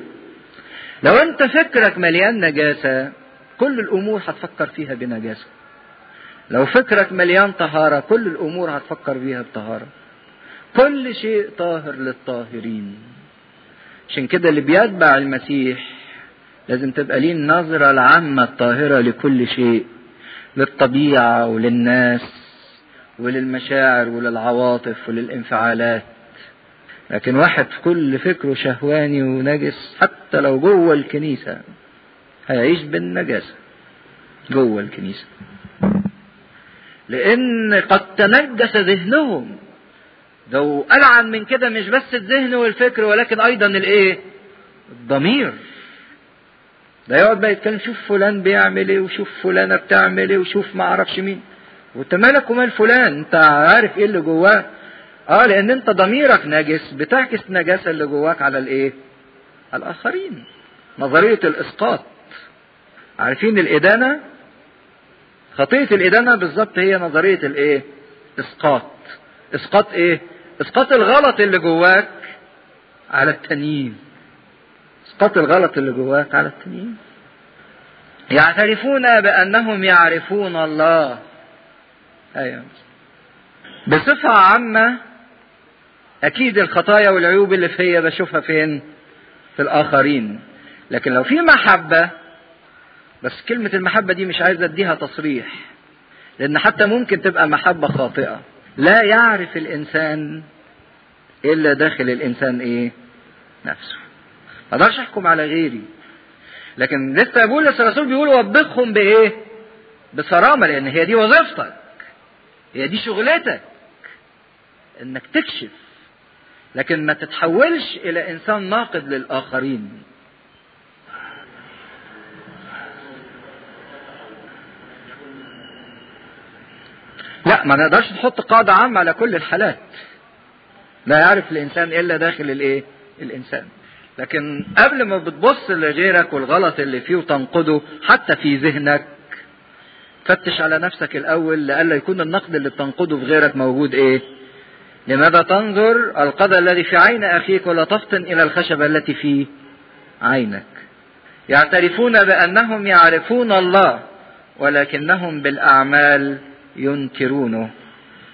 لو أنت فكرك مليان نجاسة كل الأمور هتفكر فيها بنجاسة. لو فكرك مليان طهارة كل الأمور هتفكر فيها بطهارة. كل شيء طاهر للطاهرين. عشان كده اللي بيتبع المسيح لازم تبقى ليه النظرة العامة الطاهرة لكل شيء للطبيعة وللناس. وللمشاعر وللعواطف وللانفعالات. لكن واحد كل فكره شهواني ونجس حتى لو جوه الكنيسة هيعيش بالنجاسة. جوه الكنيسة. لأن قد تنجس ذهنهم. لو ألعن من كده مش بس الذهن والفكر ولكن أيضا الإيه؟ الضمير. ده يقعد بقى يتكلم شوف فلان بيعمل إيه وشوف فلانة بتعمل إيه وشوف ما أعرفش مين. وانت مالك ومال فلان انت عارف إيه اللي جواه؟ آه لأن انت ضميرك نجس بتعكس نجاسة اللي جواك على الايه؟ على الآخرين. نظرية الإسقاط. عارفين الإدانة؟ خطية الإدانة بالظبط هي نظرية الايه؟ إسقاط. إسقاط إيه؟ إسقاط الغلط اللي جواك على التانيين. إسقاط الغلط اللي جواك على التانيين. يعترفون بأنهم يعرفون الله. أيوه. بصفة عامة أكيد الخطايا والعيوب اللي فيا بشوفها فين؟ في الآخرين. لكن لو في محبة بس كلمة المحبة دي مش عايز أديها تصريح. لأن حتى ممكن تبقى محبة خاطئة. لا يعرف الإنسان إلا داخل الإنسان إيه؟ نفسه. ما أقدرش أحكم على غيري. لكن لسه بولس الرسول بيقول وبخهم بإيه؟ بصرامة لأن هي دي وظيفتك. هي دي شغلتك إنك تكشف لكن ما تتحولش إلى إنسان ناقد للآخرين. لا ما نقدرش نحط قاعدة عامة على كل الحالات. لا يعرف الإنسان إلا داخل الإيه؟ الإنسان. لكن قبل ما بتبص لغيرك والغلط اللي فيه وتنقده حتى في ذهنك فتش على نفسك الأول لئلا يكون النقد اللي بتنقده في غيرك موجود إيه؟ لماذا تنظر؟ القدر الذي في عين أخيك ولا تفطن إلى الخشبة التي في عينك. يعترفون بأنهم يعرفون الله ولكنهم بالأعمال ينكرونه.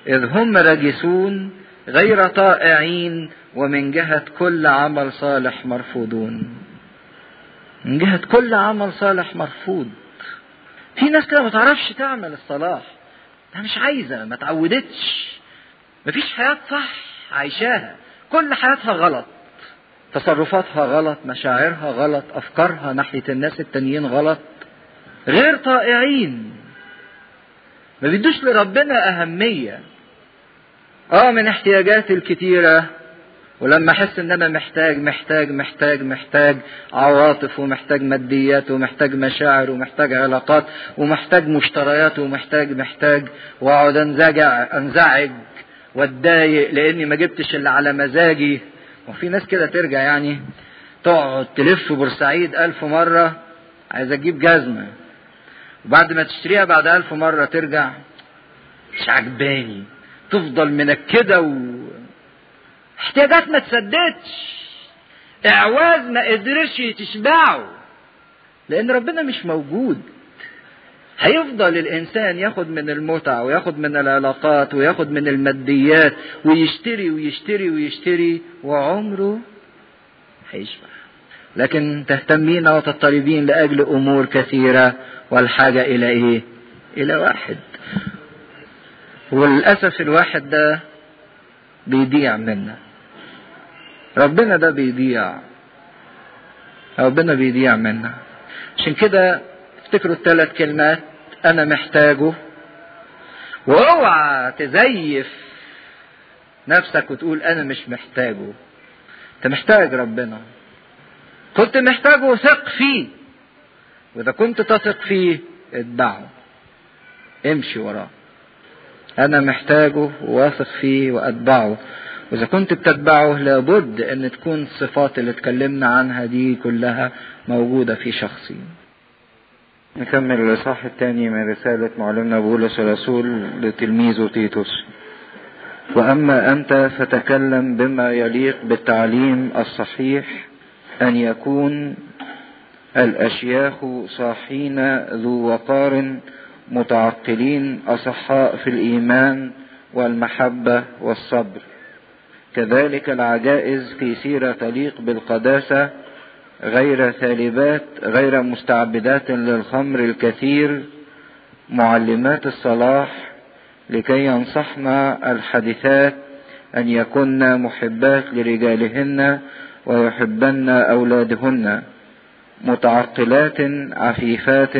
إذ هم رجسون غير طائعين ومن جهة كل عمل صالح مرفوضون. من جهة كل عمل صالح مرفوض. في ناس كده ما تعرفش تعمل الصلاح ده مش عايزة ما تعودتش. مفيش حياة صح عايشاها. كل حياتها غلط. تصرفاتها غلط مشاعرها غلط أفكارها ناحية الناس التانيين غلط. غير طائعين. ما بيدوش لربنا أهمية. آه من احتياجاتي الكتيرة. ولما أحس إن أنا محتاج محتاج محتاج محتاج عواطف ومحتاج ماديات ومحتاج مشاعر ومحتاج علاقات ومحتاج مشتريات ومحتاج محتاج وأقعد أنزعج أنزعج وأتضايق لأني ما جبتش اللي على مزاجي. وفي ناس كده ترجع يعني تقعد تلف بورسعيد ألف مرة عايزة تجيب جزمة. وبعد ما تشتريها بعد ألف مرة ترجع مش عجباني. تفضل منكدة و احتياجات ما تسددش اعواز ما قدرش تشبعه لأن ربنا مش موجود هيفضل الانسان ياخد من المتع وياخد من العلاقات وياخد من الماديات ويشتري ويشتري ويشتري وعمره هيشبع لكن تهتمين وتضطربين لاجل امور كثيره والحاجة إلى إيه إلى واحد وللاسف الواحد ده بيضيع منا ربنا ده بيضيع. ربنا بيضيع منا. عشان كده افتكروا الثلاث كلمات أنا محتاجه. واوعى تزيف نفسك وتقول أنا مش محتاجه. أنت محتاج ربنا. كنت محتاجه ثق فيه. وإذا كنت تثق فيه اتبعه. امشي وراه. أنا محتاجه واثق فيه وأتبعه. وإذا كنت بتتبعه لابد أن تكون الصفات اللي اتكلمنا عنها دي كلها موجودة في شخصي. نكمل الإصحاح الثاني من رسالة معلمنا بولس الرسول لتلميذه تيتوس. وأما أنت فتكلم بما يليق بالتعليم الصحيح أن يكون الأشياخ صاحين ذو وقار متعقلين أصحاء في الإيمان والمحبة والصبر. كذلك العجائز في سيرة تليق بالقداسة غير ثالبات غير مستعبدات للخمر الكثير معلمات الصلاح لكي ينصحنا الحديثات أن يكن محبات لرجالهن ويحبن أولادهن متعقلات عفيفات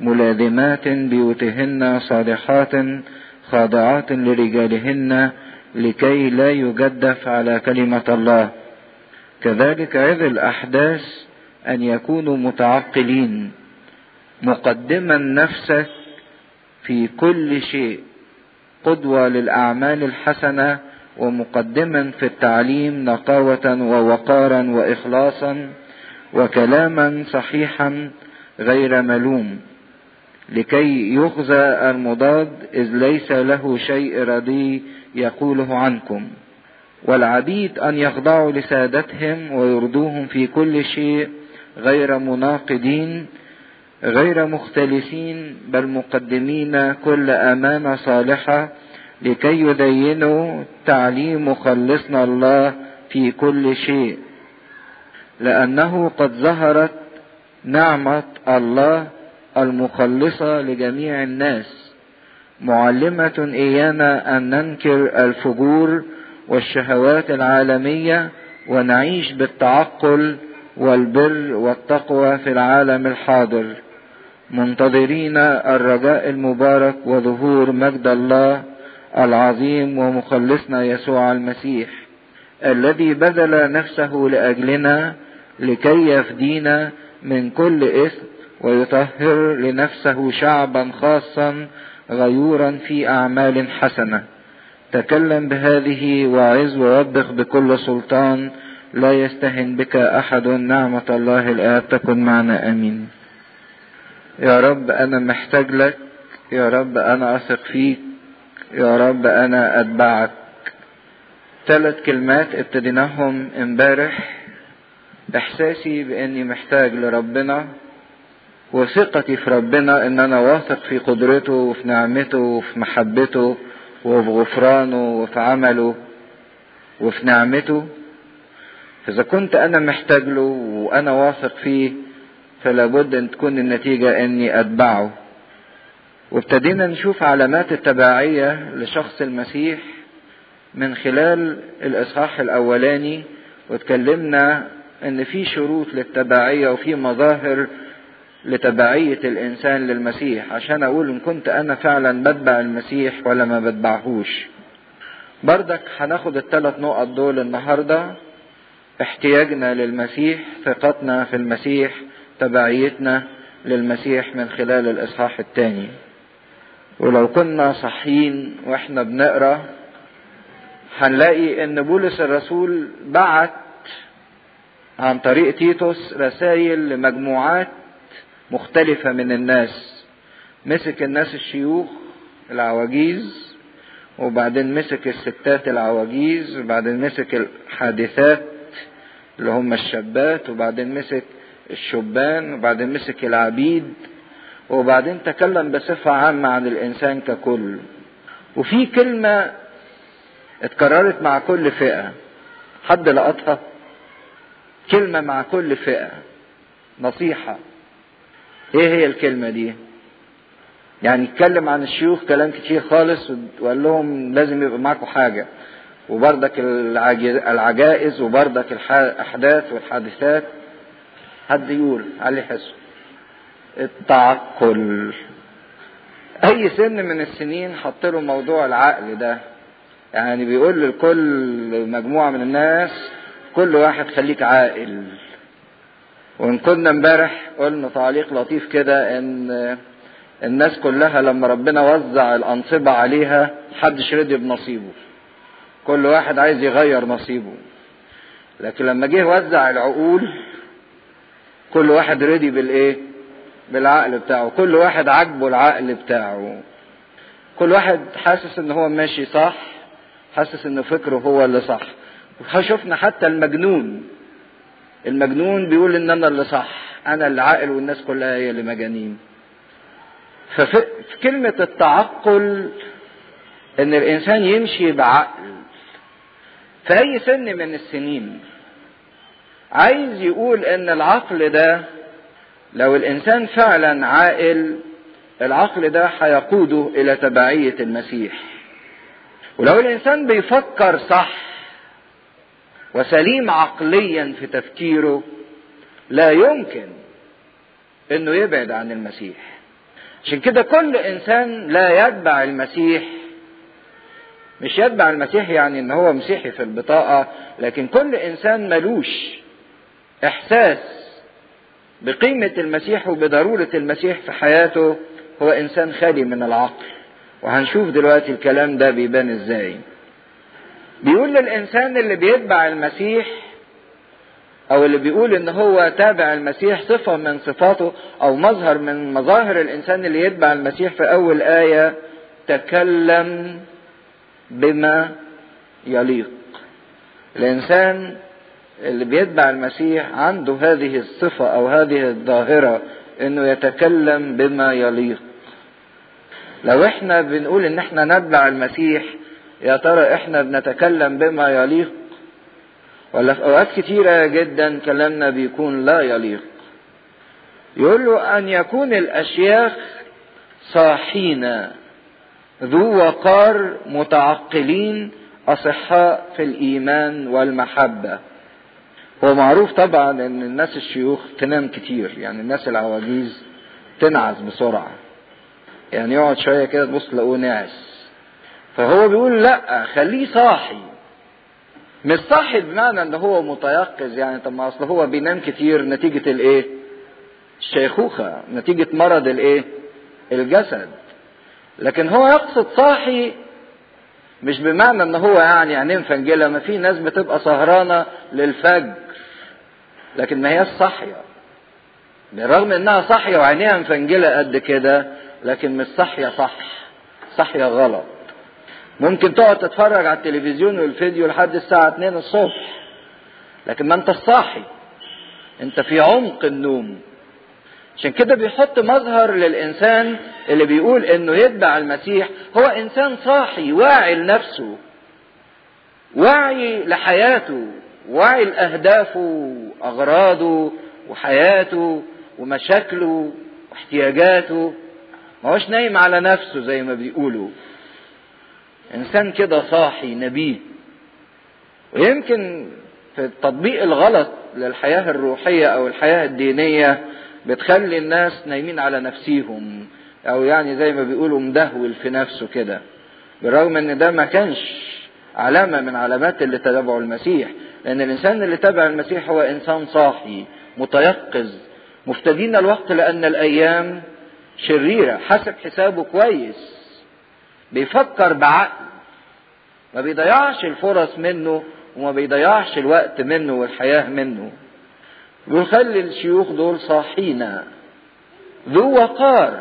ملازمات بيوتهن صالحات خاضعات لرجالهن لكي لا يجدف على كلمة الله. كذلك عظ الأحداث أن يكونوا متعقلين مقدما نفسك في كل شيء قدوة للأعمال الحسنة ومقدما في التعليم نقاوة ووقارا وإخلاصا وكلاما صحيحا غير ملوم. لكي يخزى المضاد إذ ليس له شيء ردي يقوله عنكم. والعبيد أن يخضعوا لسادتهم ويرضوهم في كل شيء غير مناقضين غير مختلسين بل مقدمين كل أمانة صالحة لكي يدينوا تعليم مخلصنا الله في كل شيء. لأنه قد ظهرت نعمة الله المخلصة لجميع الناس. معلمة إيانا أن ننكر الفجور والشهوات العالمية ونعيش بالتعقل والبر والتقوى في العالم الحاضر. منتظرين الرجاء المبارك وظهور مجد الله العظيم ومخلصنا يسوع المسيح الذي بذل نفسه لأجلنا لكي يفدينا من كل إثم ويطهر لنفسه شعبا خاصا غيورا في أعمال حسنة. تكلم بهذه وعز ووبخ بكل سلطان لا يستهن بك أحد نعمة الله الآب تكن معنا آمين. يا رب أنا محتاج لك يا رب أنا أثق فيك يا رب أنا أتبعك. ثلاث كلمات ابتديناهم امبارح إحساسي بإني محتاج لربنا. وثقتي في ربنا إن أنا واثق في قدرته وفي نعمته وفي محبته وفي غفرانه وفي عمله وفي نعمته. فإذا كنت أنا محتاج له وأنا واثق فيه فلا بد أن تكون النتيجة إني أتبعه. وابتدينا نشوف علامات التبعية لشخص المسيح من خلال الإصحاح الأولاني واتكلمنا إن في شروط للتبعية وفي مظاهر لتبعية الإنسان للمسيح. عشان أقول إن كنت أنا فعلا بتبع المسيح ولا ما بتبعهوش. بردك هناخد الثلاث نقط دول النهارده. احتياجنا للمسيح ثقتنا في المسيح تبعيتنا للمسيح من خلال الإصحاح الثاني. ولو كنا صحيين وإحنا بنقرأ هنلاقي إن بولس الرسول بعت عن طريق تيتوس رسائل لمجموعات مختلفة من الناس. مسك الناس الشيوخ العواجيز وبعدين مسك الستات العواجيز وبعدين مسك الحادثات اللي هم الشابات وبعدين مسك الشبان وبعدين مسك العبيد وبعدين تكلم بصفة عامة عن الإنسان ككل. وفي كلمة اتكررت مع كل فئة. حد لقطها؟ كلمة مع كل فئة. نصيحة. إيه هي الكلمة دي؟ يعني اتكلم عن الشيوخ كلام كتير خالص وقال لهم لازم يبقى معاكم حاجة. وبردك العجائز وبردك الأحداث والحادثات. حد يقول؟ علي حسه التعقل. أي سن من السنين حط له موضوع العقل ده؟ يعني بيقول لكل مجموعة من الناس كل واحد خليك عاقل. وإن كنا امبارح قلنا تعليق لطيف كده إن الناس كلها لما ربنا وزع الأنصبة عليها محدش رضي بنصيبه. كل واحد عايز يغير نصيبه. لكن لما جه وزع العقول كل واحد رضي بالإيه؟ بالعقل بتاعه. كل واحد عاجبه العقل بتاعه. كل واحد حاسس إن هو ماشي صح حاسس إن فكره هو اللي صح. شفنا حتى المجنون المجنون بيقول إن أنا اللي صح أنا اللي عاقل والناس كلها هي اللي مجانين. ففي كلمة التعقل إن الإنسان يمشي بعقل. في أي سن من السنين عايز يقول إن العقل ده لو الإنسان فعلا عاقل العقل ده هيقوده إلى تبعية المسيح. ولو الإنسان بيفكر صح وسليم عقليا في تفكيره لا يمكن إنه يبعد عن المسيح. عشان كده كل إنسان لا يتبع المسيح. مش يتبع المسيح يعني إن هو مسيحي في البطاقة لكن كل إنسان ملوش إحساس بقيمة المسيح وبضرورة المسيح في حياته. هو إنسان خالي من العقل. وهنشوف دلوقتي الكلام ده بيبان إزاي. بيقول للإنسان اللي بيتبع المسيح أو اللي بيقول إن هو تابع المسيح صفة من صفاته أو مظهر من مظاهر الإنسان اللي يتبع المسيح في أول آية تكلم بما يليق. الإنسان اللي بيتبع المسيح عنده هذه الصفة أو هذه الظاهرة إنه يتكلم بما يليق. لو إحنا بنقول إن إحنا نتبع المسيح يا ترى إحنا بنتكلم بما يليق؟ ولا في أوقات كتيرة جدا كلامنا بيكون لا يليق. يقول له أن يكون الأشياخ صاحين ذو وقار متعقلين أصحاء في الإيمان والمحبة. هو معروف طبعا إن الناس الشيوخ تنام كتير يعني الناس العواجيز تنعس بسرعة. يعني يقعد شوية كده تبص تلاقوه ناعس. فهو بيقول لا خليه صاحي. مش صاحي بمعنى إن هو متيقظ يعني طب ما أصل هو بينام كتير نتيجة الإيه؟ الشيخوخة نتيجة مرض الإيه؟ الجسد. لكن هو يقصد صاحي مش بمعنى إن هو يعني عينيه مفنجله ما في ناس بتبقى سهرانة للفجر. لكن ما هياش صاحية. بالرغم إنها صاحية وعينيها مفنجلة قد كده لكن مش صاحية صح صاحية غلط. ممكن تقعد تتفرج على التلفزيون والفيديو لحد الساعة 2 الصبح. لكن ما انت صاحي. انت في عمق النوم. عشان كده بيحط مظهر للإنسان اللي بيقول إنه يتبع المسيح. هو إنسان صاحي واعي لنفسه. واعي لحياته. واعي لأهدافه وأغراضه وحياته ومشاكله واحتياجاته. ما هوش نايم على نفسه زي ما بيقولوا. إنسان كده صاحي نبيه ويمكن في التطبيق الغلط للحياة الروحية أو الحياة الدينية بتخلي الناس نايمين على نفسيهم أو يعني زي ما بيقولوا مدهول في نفسه كده. بالرغم إن ده ما كانش علامة من علامات اللي تبعوا المسيح. لأن الإنسان اللي تبع المسيح هو إنسان صاحي متيقظ مفتدين الوقت لأن الأيام شريرة حسب حسابه كويس. بيفكر بعقل. ما بيضيعش الفرص منه وما بيضيعش الوقت منه والحياة منه. ويخلي الشيوخ دول صاحين ذو وقار.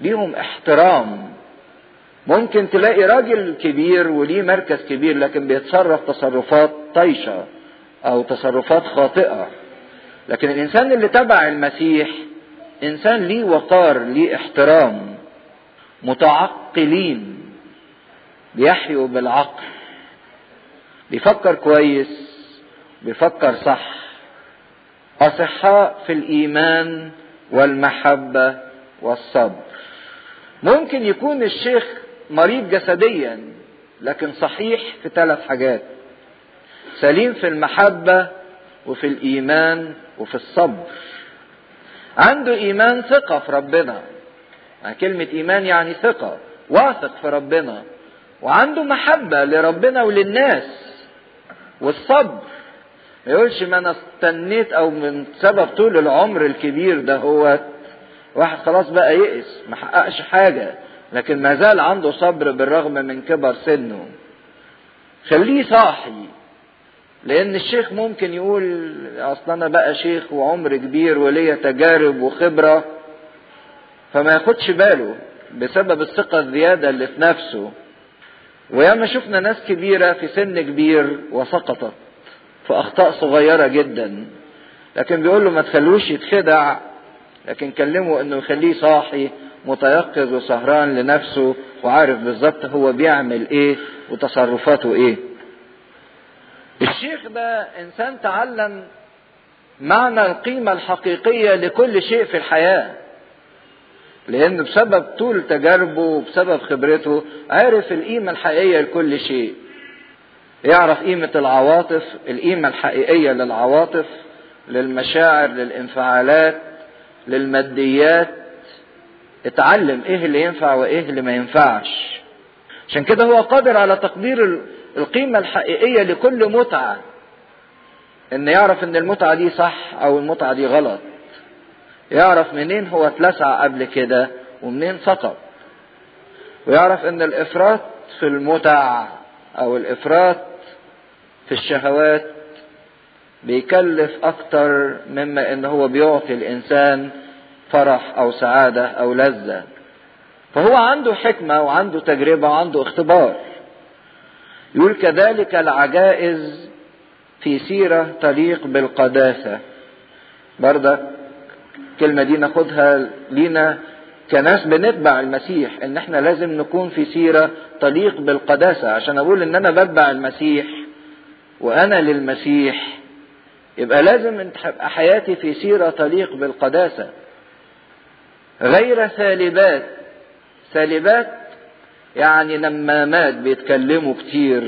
ليهم احترام. ممكن تلاقي راجل كبير وليه مركز كبير لكن بيتصرف تصرفات طيشة أو تصرفات خاطئة. لكن الإنسان اللي تبع المسيح إنسان ليه وقار ليه احترام. متعقلين بيحيوا بالعقل بيفكر كويس بيفكر صح أصحاء في الإيمان والمحبة والصبر. ممكن يكون الشيخ مريض جسديا لكن صحيح في ثلاث حاجات. سليم في المحبة وفي الإيمان وفي الصبر. عنده إيمان ثقة في ربنا. يعني كلمة إيمان يعني ثقة، واثق في ربنا. وعنده محبة لربنا وللناس. والصبر ما يقولش ما أنا استنيت أو من سبب طول العمر الكبير ده هو واحد خلاص بقى يئس ما حققش حاجة لكن ما زال عنده صبر بالرغم من كبر سنه خليه صاحي لأن الشيخ ممكن يقول أصل أنا بقى شيخ وعمر كبير وليا تجارب وخبرة فما ياخدش باله بسبب الثقة الزيادة اللي في نفسه. وياما شفنا ناس كبيرة في سن كبير وسقطت في أخطاء صغيرة جدا. لكن بيقول له ما تخلوش يتخدع. لكن كلمه إنه يخليه صاحي متيقظ وسهران لنفسه وعارف بالظبط هو بيعمل إيه وتصرفاته إيه. الشيخ ده إنسان تعلم معنى القيمة الحقيقية لكل شيء في الحياة. لأن بسبب طول تجاربه وبسبب خبرته عرف القيمة الحقيقية لكل شيء. يعرف قيمة العواطف القيمة الحقيقية للعواطف للمشاعر للانفعالات للماديات. اتعلم إيه اللي ينفع وإيه اللي ما ينفعش. عشان كده هو قادر على تقدير القيمة الحقيقية لكل متعة. إن يعرف إن المتعة دي صح أو المتعة دي غلط. يعرف منين هو اتلسع قبل كده ومنين سقط. ويعرف إن الإفراط في المتع أو الإفراط في الشهوات بيكلف أكتر مما إن هو بيعطي الإنسان فرح أو سعادة أو لذة. فهو عنده حكمة وعنده تجربة وعنده اختبار. يقول كذلك العجائز في سيرة تليق بالقداسة. برضك الكلمة دي ناخدها لينا كناس بنتبع المسيح إن إحنا لازم نكون في سيرة تليق بالقداسة. عشان أقول إن أنا بتبع المسيح وأنا للمسيح يبقى لازم تبقى حياتي في سيرة تليق بالقداسة. غير سالبات سالبات يعني نمامات بيتكلموا كتير.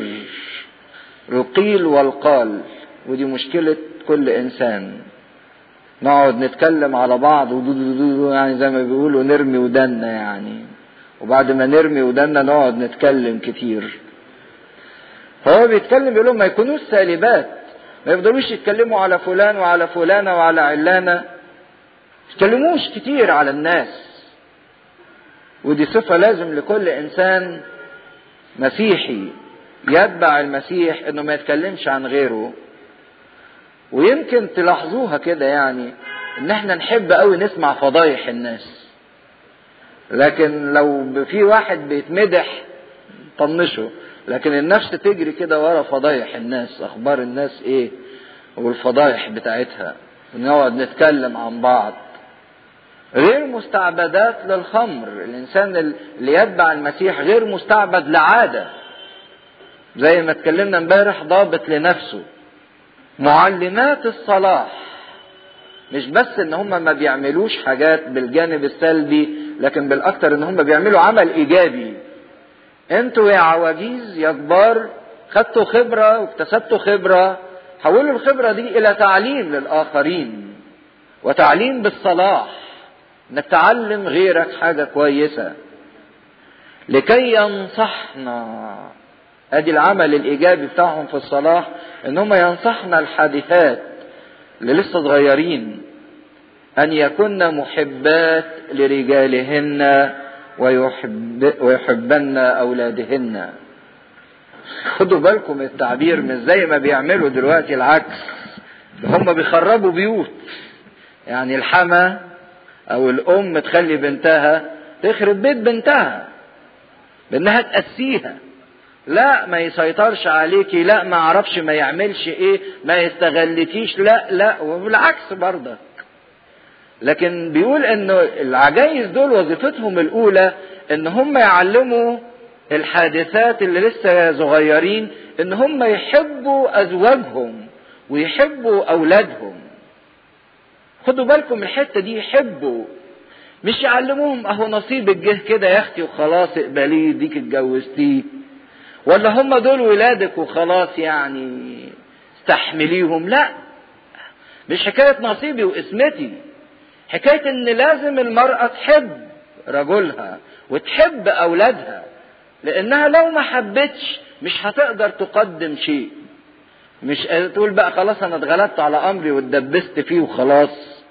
القيل والقال ودي مشكلة كل إنسان. نقعد نتكلم على بعض يعني زي ما بيقولوا نرمي ودنا يعني. وبعد ما نرمي ودنا نقعد نتكلم كتير. فهو بيتكلم بيقول لهم ما يكونوش سالبات. ما يفضلوش يتكلموا على فلان وعلى فلانة وعلى علانة. يتكلموش كتير على الناس. ودي صفة لازم لكل إنسان مسيحي. يتبع المسيح إنه ما يتكلمش عن غيره. ويمكن تلاحظوها كده يعني إن إحنا نحب قوي نسمع فضايح الناس. لكن لو في واحد بيتمدح طنشه. لكن النفس تجري كده ورا فضايح الناس أخبار الناس إيه والفضايح بتاعتها. ونقعد نتكلم عن بعض. غير مستعبدات للخمر. الإنسان اللي يتبع المسيح غير مستعبد لعادة. زي ما اتكلمنا امبارح ضابط لنفسه. معلمات الصلاح. مش بس إن هم ما بيعملوش حاجات بالجانب السلبي لكن بالأكثر إن هم بيعملوا عمل إيجابي. أنتوا يا عواجيز يا كبار خدتوا خبرة واكتسبتوا خبرة حولوا الخبرة دي إلى تعليم للآخرين وتعليم بالصلاح إنك تعلم غيرك حاجة كويسة. لكي ينصحنا أدي العمل الإيجابي بتاعهم في الصلاح إن هم ينصحنا الحادثات اللي لسه صغيرين أن يكن محبات لرجالهن ويحب ويحبن أولادهن. خدوا بالكم التعبير مش زي ما بيعملوا دلوقتي العكس. هم بيخربوا بيوت. يعني الحما أو الأم تخلي بنتها تخرب بيت بنتها بأنها تأسيها لا ما يسيطرش عليكي لا ما عرفش ما يعملش إيه ما يستغلكيش لا لا وبالعكس برضك لكن بيقول انه العجايز دول وظيفتهم الأولى إن هم يعلموا الحادثات اللي لسه صغيرين إن هم يحبوا أزواجهم ويحبوا أولادهم. خدوا بالكم الحتة دي يحبوا. مش يعلموهم أهو نصيبك جه كده يا أختي وخلاص اقبليه ديك اتجوزتيه. ولا هم دول ولادك وخلاص يعني استحمليهم؟ لا. مش حكاية نصيبي واسمتي. حكاية إن لازم المرأة تحب رجلها وتحب أولادها لأنها لو ما حبتش مش هتقدر تقدم شيء. مش تقول بقى خلاص أنا اتغلبت على أمري واتدبست فيه وخلاص.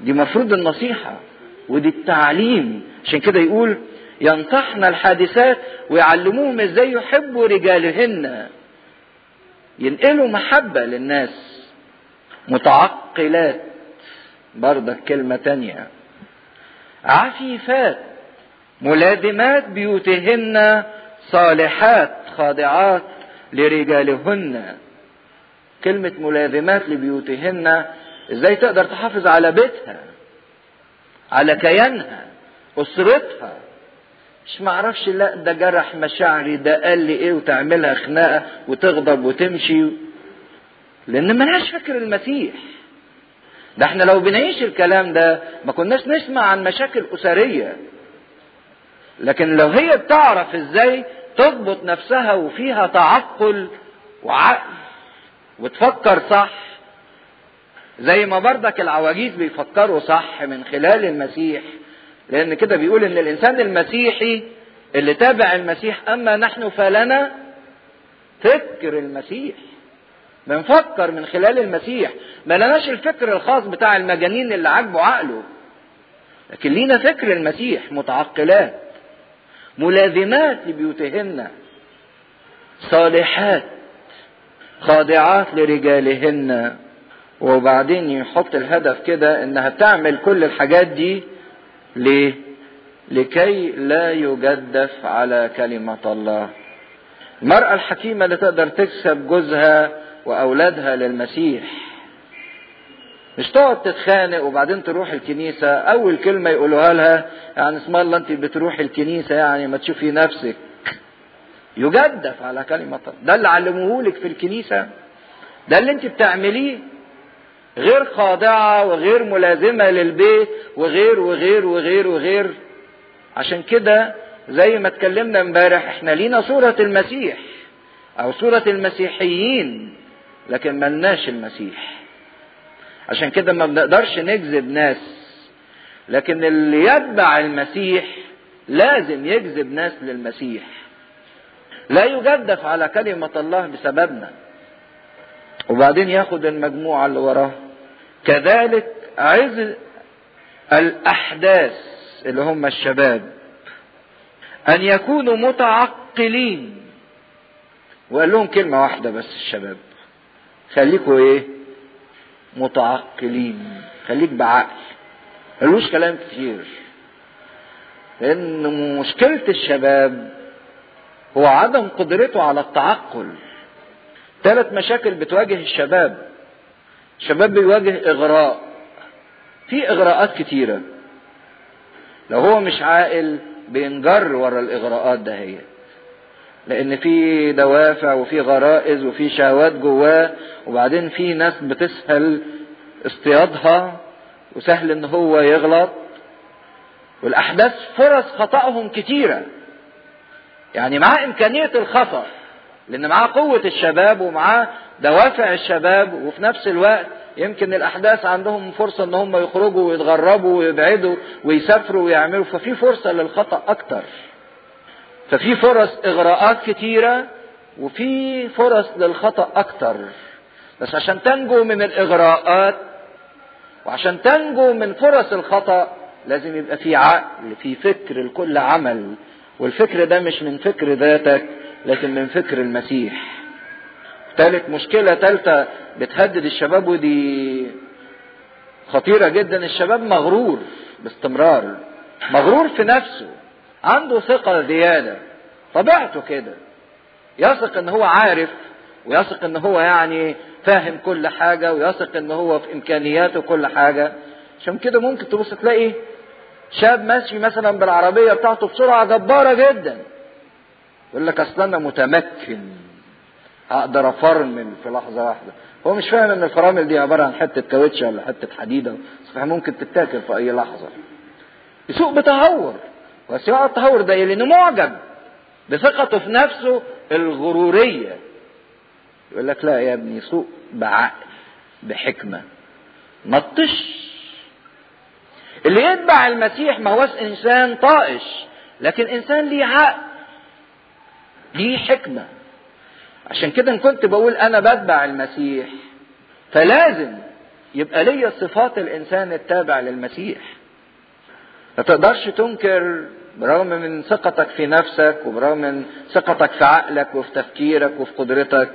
دي مفروض النصيحة ودي التعليم. عشان كده يقول ينصحن الحادثات ويعلموهم إزاي يحبوا رجالهن. ينقلوا محبة للناس. متعقلات. برضك كلمة تانية. عفيفات. ملازمات بيوتهن صالحات خاضعات لرجالهن. كلمة ملازمات لبيوتهن إزاي تقدر تحافظ على بيتها على كيانها أسرتها مش معرفش لا ده جرح مشاعري ده قال لي إيه وتعملها خناقة وتغضب وتمشي. لأن ملهاش فكر المسيح. ده إحنا لو بنعيش الكلام ده ما كناش نسمع عن مشاكل أسرية. لكن لو هي بتعرف إزاي تضبط نفسها وفيها تعقل وعقل وتفكر صح زي ما بردك العواجيز بيفكروا صح من خلال المسيح. لأن كده بيقول إن الإنسان المسيحي اللي تابع المسيح أما نحن فلنا فكر المسيح بنفكر من خلال المسيح ما لناش الفكر الخاص بتاع المجانين اللي عاجبه عقله لكن لينا فكر المسيح متعقلات ملازمات لبيوتهن صالحات خاضعات لرجالهن وبعدين يحط الهدف كده إنها تعمل كل الحاجات دي ليه؟ لكي لا يجدف على كلمة الله. المرأة الحكيمة اللي تقدر تكسب جوزها وأولادها للمسيح. مش تقعد تتخانق وبعدين تروح الكنيسة. أول كلمة يقولوها لها يعني اسم الله أنت بتروحي الكنيسة يعني ما تشوفي نفسك. يجدف على كلمة الله. ده اللي علموهولك في الكنيسة. ده اللي أنت بتعمليه. غير خاضعة وغير ملازمة للبيت وغير وغير وغير وغير. عشان كده زي ما اتكلمنا امبارح إحنا لينا صورة المسيح أو صورة المسيحيين لكن ملناش المسيح. عشان كده ما بنقدرش نجذب ناس لكن اللي يتبع المسيح لازم يجذب ناس للمسيح. لا يجدف على كلمة الله بسببنا. وبعدين ياخد المجموعة اللي وراه. كذلك عز الأحداث اللي هم الشباب أن يكونوا متعقلين. وقال لهم كلمة واحدة بس الشباب خليكوا إيه؟ متعقلين خليك بعقل. ملوش كلام كتير. لأن مشكلة الشباب هو عدم قدرته على التعقل. ثلاث مشاكل بتواجه الشباب. الشباب بيواجه إغراء. في إغراءات كتيرة. لو هو مش عاقل بينجر ورا الإغراءات دهيت لأن في دوافع وفي غرائز وفي شهوات جواه وبعدين في ناس بتسهل اصطيادها وسهل إن هو يغلط. والأحداث فرص خطأهم كتيرة. يعني معاه إمكانية الخطأ. لأن معاه قوة الشباب ومعاه دوافع الشباب وفي نفس الوقت يمكن الأحداث عندهم فرصة إن هم يخرجوا ويتغربوا ويبعدوا ويسافروا ويعملوا ففي فرصة للخطأ أكتر. ففي فرص إغراءات كتيرة وفي فرص للخطأ أكتر. بس عشان تنجو من الإغراءات وعشان تنجو من فرص الخطأ لازم يبقى في عقل في فكر لكل عمل والفكر ده مش من فكر ذاتك لكن من فكر المسيح. ثالث مشكلة ثالثة بتهدد الشباب ودي خطيرة جدا. الشباب مغرور باستمرار مغرور في نفسه عنده ثقة زيادة. طبيعته كده. يثق إن هو عارف ويثق إن هو يعني فاهم كل حاجة ويثق إن هو في إمكانياته كل حاجة. عشان كده ممكن تبص تلاقي شاب ماشي مثلا بالعربية بتاعته بسرعة جبارة جدا. يقول لك أصل أنا متمكن هقدر أفرمل في لحظة واحدة. هو مش فاهم إن الفرامل دي عبارة عن حتة كاوتش ولا حتة حديدة. صحيح ممكن تتاكل في أي لحظة. يسوق بتهور. يقعد التهور ده لأنه معجب بثقته في نفسه الغرورية. يقول لك لا يا ابني سوق بعقل بحكمة. ما اللي يتبع المسيح ما هوش إنسان طائش لكن إنسان ليه عقل. ليه حكمة. عشان كده إن كنت بقول أنا بتبع المسيح فلازم يبقى ليا صفات الإنسان التابع للمسيح. ما تقدرش تنكر برغم من ثقتك في نفسك وبرغم من ثقتك في عقلك وفي تفكيرك وفي قدرتك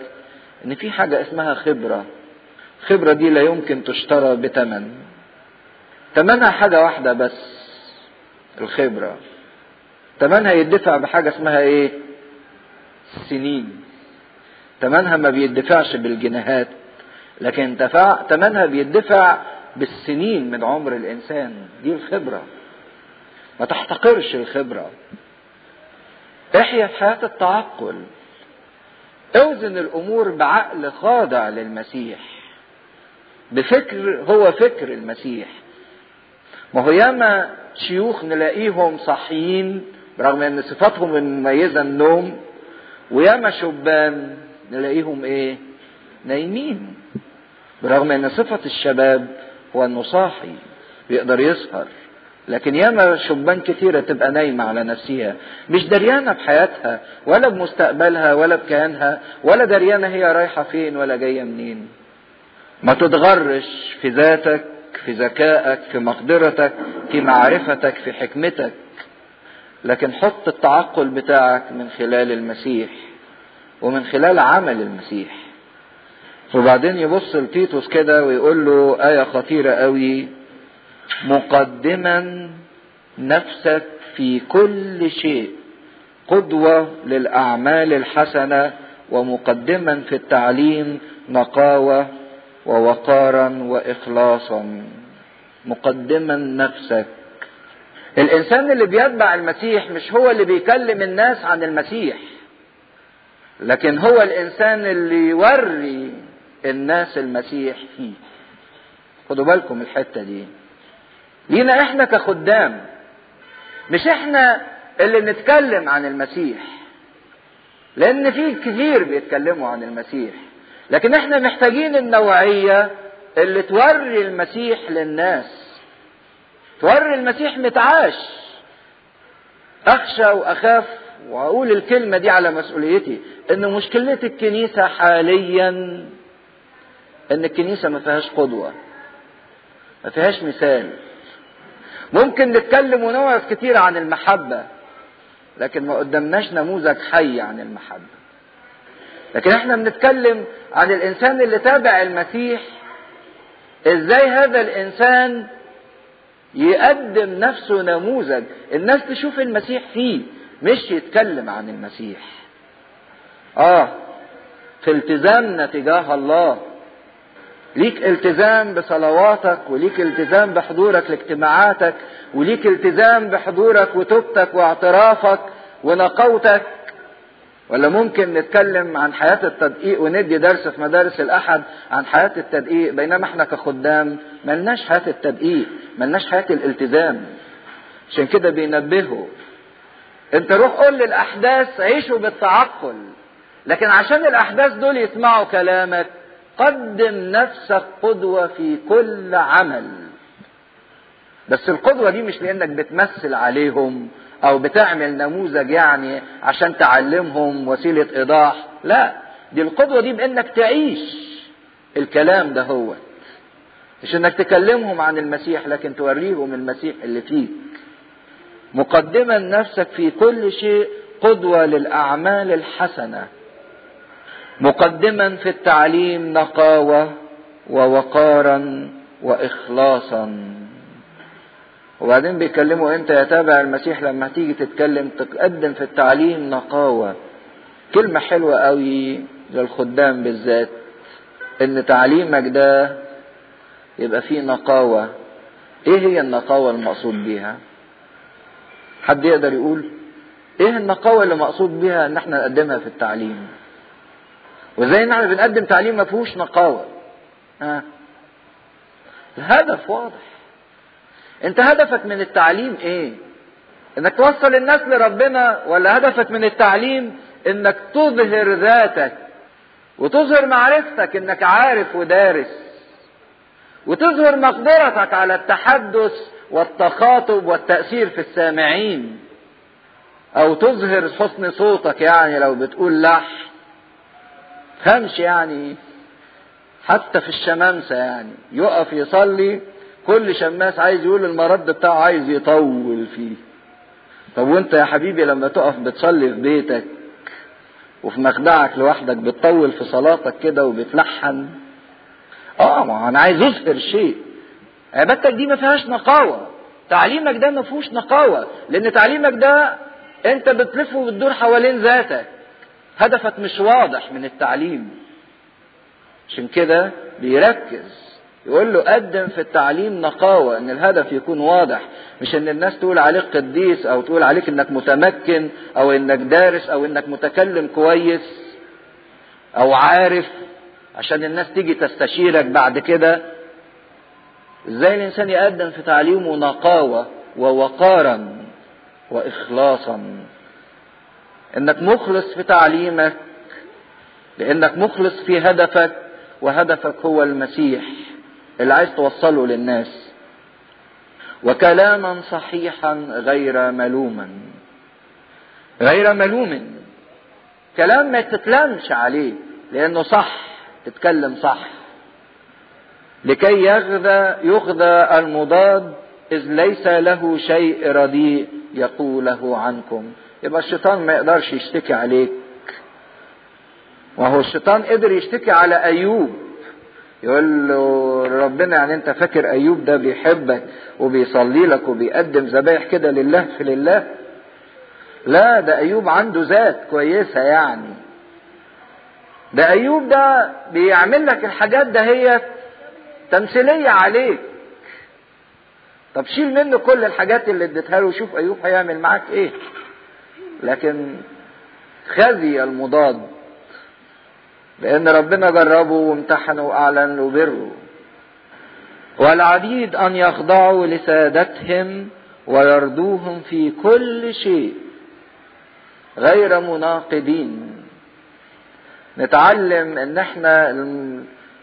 إن في حاجة اسمها خبرة. الخبرة دي لا يمكن تشترى بثمن ثمنها حاجة واحدة بس الخبرة. ثمنها يدفع بحاجة اسمها إيه؟ سنين. ثمنها ما بيدفعش بالجنيهات لكن تفع ثمنها بيدفع بالسنين من عمر الإنسان. دي الخبرة. ما تحتقرش الخبرة. احيا في حياة التعقل. اوزن الأمور بعقل خاضع للمسيح. بفكر هو فكر المسيح. ما هو ياما شيوخ نلاقيهم صحيين برغم إن صفاتهم المميزه النوم وياما شبان نلاقيهم إيه؟ نايمين. برغم إن صفة الشباب هو إنه صاحي بيقدر يسهر. لكن ياما شبان كتيرة تبقى نايمة على نفسها. مش دريانة بحياتها ولا بمستقبلها ولا بكيانها ولا دريانة هي رايحة فين ولا جاية منين. ما تتغرش في ذاتك في ذكائك في مقدرتك في معرفتك في حكمتك. لكن حط التعقل بتاعك من خلال المسيح ومن خلال عمل المسيح. وبعدين يبص لتيتوس كده ويقول له آية خطيرة قوي مقدما نفسك في كل شيء قدوة للأعمال الحسنة ومقدما في التعليم نقاوة ووقارا وإخلاصا. مقدما نفسك الإنسان اللي بيتبع المسيح مش هو اللي بيكلم الناس عن المسيح لكن هو الإنسان اللي يوري الناس المسيح فيه. خدوا بالكم الحتة دي. لينا إحنا كخدام مش إحنا اللي نتكلم عن المسيح لأن في كتير بيتكلموا عن المسيح لكن إحنا محتاجين النوعية اللي توري المسيح للناس. توري المسيح متعاش. أخشى وأخاف وأقول الكلمة دي على مسؤوليتي إن مشكله الكنيسة حاليا إن الكنيسة ما فيهاش قدوة ما فيهاش مثال. ممكن نتكلم ونوعظ كتير عن المحبة لكن ما قدمناش نموذج حي عن المحبة. لكن إحنا بنتكلم عن الإنسان اللي تابع المسيح إزاي هذا الإنسان يقدم نفسه نموذج. الناس تشوف المسيح فيه مش يتكلم عن المسيح. آه في التزامنا تجاه الله. ليك التزام بصلواتك وليك التزام بحضورك لاجتماعاتك وليك التزام بحضورك وتوبتك واعترافك ونقوتك ولا ممكن نتكلم عن حياة التدقيق وندي درس في مدارس الأحد عن حياة التدقيق بينما إحنا كخدام ملناش حياة التدقيق ملناش حياة الالتزام. عشان كده بينبهوا. أنت روح قول للأحداث عيشوا بالتعقل. لكن عشان الأحداث دول يسمعوا كلامك قدم نفسك قدوة في كل عمل. بس القدوة دي مش لأنك بتمثل عليهم. أو بتعمل نموذج يعني عشان تعلمهم وسيلة إيضاح. لا دي القدوة دي بأنك تعيش الكلام ده هو. مش إنك تكلمهم عن المسيح لكن توريهم المسيح اللي فيك. مقدما نفسك في كل شيء قدوة للأعمال الحسنة. مقدما في التعليم نقاوة ووقارا وإخلاصا. وبعدين بيكلموا انت يا تابع المسيح لما تيجي تتكلم تقدم في التعليم نقاوة. كلمة حلوة قوي للخدام بالذات إن تعليمك ده يبقى فيه نقاوة. إيه هي النقاوة المقصود بيها؟ حد يقدر يقول؟ إيه النقاوة اللي مقصود بيها إن إحنا نقدمها في التعليم؟ وإزاي إن إحنا بنقدم تعليم ما فيهوش نقاوة؟ ها الهدف واضح. انت هدفك من التعليم إيه؟ انك توصل الناس لربنا ولا هدفك من التعليم انك تظهر ذاتك وتظهر معرفتك انك عارف ودارس وتظهر مقدرتك على التحدث والتخاطب والتأثير في السامعين أو تظهر حسن صوتك يعني لو بتقول لح فهمش يعني حتى في الشمامسة يعني يقف يصلي كل شماس عايز يقول المرد بتاعه عايز يطول فيه. طب وانت يا حبيبي لما تقف بتصلي في بيتك وفي مخدعك لوحدك بتطول في صلاتك كده وبتلحن. آه ما أنا عايز اظهر شيء. عبادتك دي ما فيهاش نقاوة. تعليمك ده ما فيهوش نقاوة لأن تعليمك ده أنت بتلف وبتدور حوالين ذاتك. هدفك مش واضح من التعليم. عشان كده بيركز. يقول له قدم في التعليم نقاوة إن الهدف يكون واضح مش إن الناس تقول عليك قديس أو تقول عليك إنك متمكن أو إنك دارس أو إنك متكلم كويس أو عارف عشان الناس تيجي تستشيرك بعد كده. إزاي الإنسان يقدم في تعليمه نقاوة ووقارا وإخلاصا؟ إنك مخلص في تعليمك لإنك مخلص في هدفك وهدفك هو المسيح. اللي عايز توصله للناس. وكلاما صحيحا غير ملوما. غير ملوم. كلام ما تتلامش عليه لأنه صح تتكلم صح. لكي يغذى يغذى المضاد إذ ليس له شيء رديء يقوله عنكم. يبقى الشيطان ما يقدرش يشتكي عليك. وهو الشيطان قدر يشتكي على أيوب. يقول له ربنا يعني انت فاكر ايوب ده بيحبك وبيصلي لك وبيقدم ذبايح كده لله في لله؟ لا ده ايوب عنده ذات كويسة يعني. ده ايوب ده بيعمل لك الحاجات ده هي تمثيلية عليك. طب شيل منه كل الحاجات اللي اديتها له وشوف ايوب هيعمل معاك إيه. لكن خزي المضاد. لأن ربنا جربه وامتحنه وأعلن له بره. والعبيد أن يخضعوا لسادتهم ويرضوهم في كل شيء غير مناقضين. نتعلم إن إحنا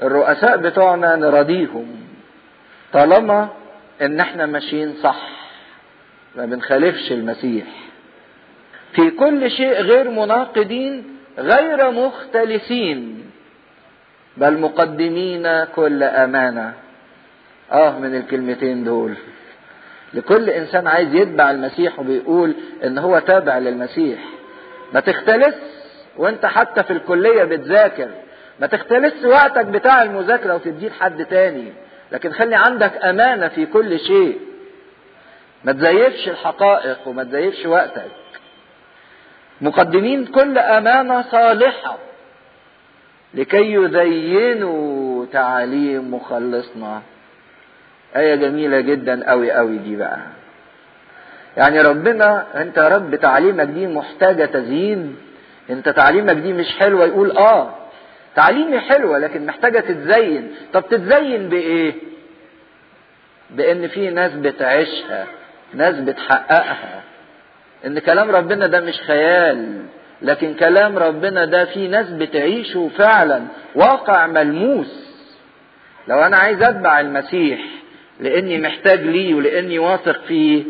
الرؤساء بتوعنا نراضيهم طالما إن إحنا ماشيين صح. ما بنخالفش المسيح. في كل شيء غير مناقضين غير مختلسين بل مقدمين كل أمانة. آه من الكلمتين دول. لكل إنسان عايز يتبع المسيح وبيقول إن هو تابع للمسيح. ما تختلس وأنت حتى في الكلية بتذاكر. ما تختلس وقتك بتاع المذاكرة وتديه لحد تاني. لكن خلي عندك أمانة في كل شيء. ما تزيفش الحقائق وما تزيفش وقتك. مقدمين كل امانه صالحة لكي يزينوا تعاليم مخلصنا آية جميلة جدا أوي أوي دي بقى. يعني ربنا أنت يا رب تعليمك دي محتاجة تزيين، أنت تعليمك دي مش حلوة يقول آه. تعليمي حلوة لكن محتاجة تتزين، طب تتزين بإيه؟ بإن في ناس بتعيشها، ناس بتحققها. إن كلام ربنا ده مش خيال، لكن كلام ربنا ده في ناس بتعيشه فعلا واقع ملموس. لو أنا عايز أتبع المسيح لأني محتاج ليه ولأني واثق فيه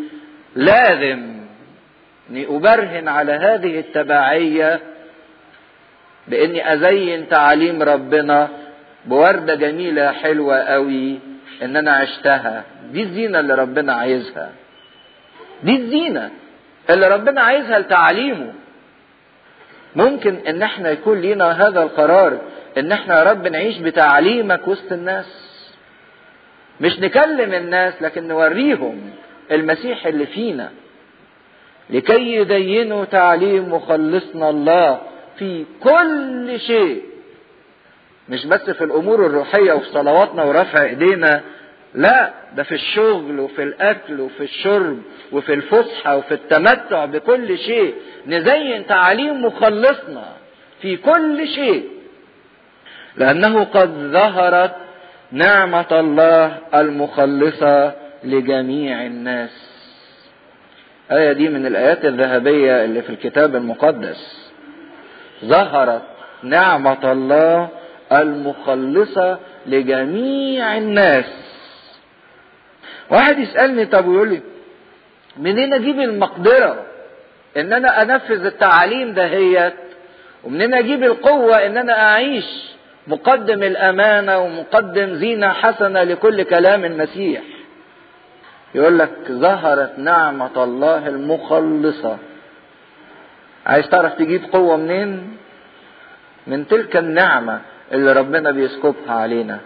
لازم إني أبرهن على هذه التبعية بإني أزين تعاليم ربنا بوردة جميلة حلوة قوي إن أنا عشتها. دي الزينة اللي ربنا عايزها. دي الزينة. اللي ربنا عايزها لتعليمه. ممكن إن إحنا يكون لينا هذا القرار إن إحنا يا رب نعيش بتعليمك وسط الناس. مش نكلم الناس لكن نوريهم المسيح اللي فينا. لكي يدينوا تعليم مخلصنا الله في كل شيء. مش بس في الأمور الروحية وفي صلواتنا ورفع إيدينا لا ده في الشغل وفي الأكل وفي الشرب وفي الفسحة وفي التمتع بكل شيء نزين تعاليم مخلصنا في كل شيء لأنه قد ظهرت نعمة الله المخلصة لجميع الناس. آية دي من الآيات الذهبية اللي في الكتاب المقدس. ظهرت نعمة الله المخلصة لجميع الناس. واحد يسألني طب ويقول لي منين أجيب المقدرة؟ إن أنا أنفذ التعاليم دهيت ومنين أجيب القوة إن أنا أعيش مقدم الأمانة ومقدم زينة حسنة لكل كلام المسيح؟ يقول لك ظهرت نعمة الله المخلصة. عايز تعرف تجيب قوة منين؟ من تلك النعمة اللي ربنا بيسكبها علينا.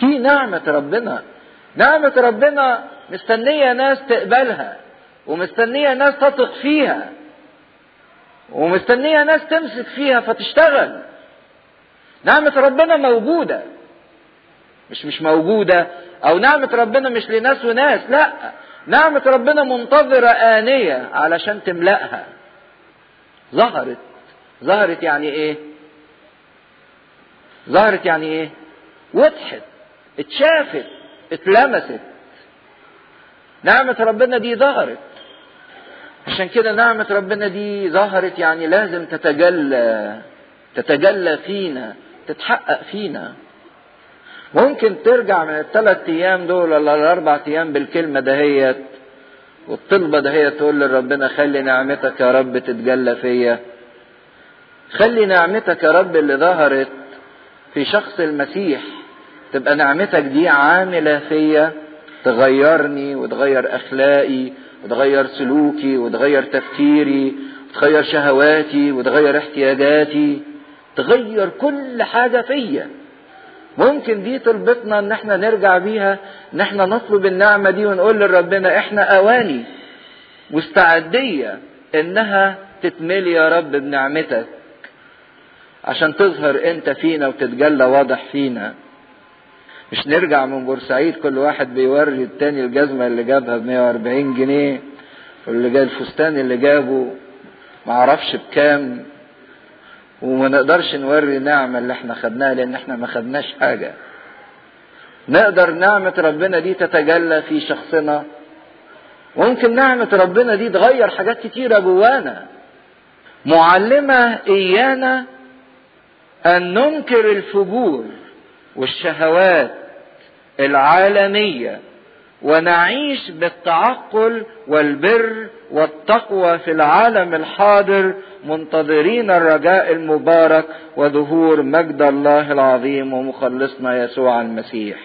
في نعمة ربنا نعمة ربنا مستنية ناس تقبلها ومستنية ناس تثق فيها ومستنية ناس تمسك فيها فتشتغل. نعمة ربنا موجودة. مش مش موجودة أو نعمة ربنا مش لناس وناس لا. نعمة ربنا منتظرة آنية علشان تملأها. ظهرت. ظهرت يعني إيه؟ ظهرت يعني إيه؟ وضحت. اتشافت. اتلمست. نعمة ربنا دي ظهرت. عشان كده نعمة ربنا دي ظهرت يعني لازم تتجلى تتجلى فينا تتحقق فينا. ممكن ترجع من الثلاث أيام دول ولا الأربع أيام بالكلمة دهيت والطلبة دهيت تقول لربنا خلي نعمتك يا رب تتجلى فيا. خلي نعمتك يا رب اللي ظهرت في شخص المسيح. تبقى نعمتك دي عاملة فيا تغيرني وتغير أخلاقي وتغير سلوكي وتغير تفكيري وتغير شهواتي وتغير احتياجاتي. تغير كل حاجة فيا. ممكن دي طلبتنا إن إحنا نرجع بيها إن إحنا نطلب النعمة دي ونقول لربنا إحنا أواني مستعدية إنها تتملي يا رب بنعمتك. عشان تظهر أنت فينا وتتجلى واضح فينا. مش نرجع من بورسعيد كل واحد بيوري التاني الجزمة اللي جابها ب 140 جنيه واللي جاب الفستان اللي جابه معرفش بكام وما نقدرش نوري النعمة اللي إحنا خدناها لأن إحنا ما خدناش حاجة. نقدر نعمة ربنا دي تتجلى في شخصنا. ممكن نعمة ربنا دي تغير حاجات كتيرة جوانا. معلمة إيانا أن ننكر الفجور. والشهوات العالمية ونعيش بالتعقل والبر والتقوى في العالم الحاضر منتظرين الرجاء المبارك وظهور مجد الله العظيم ومخلصنا يسوع المسيح.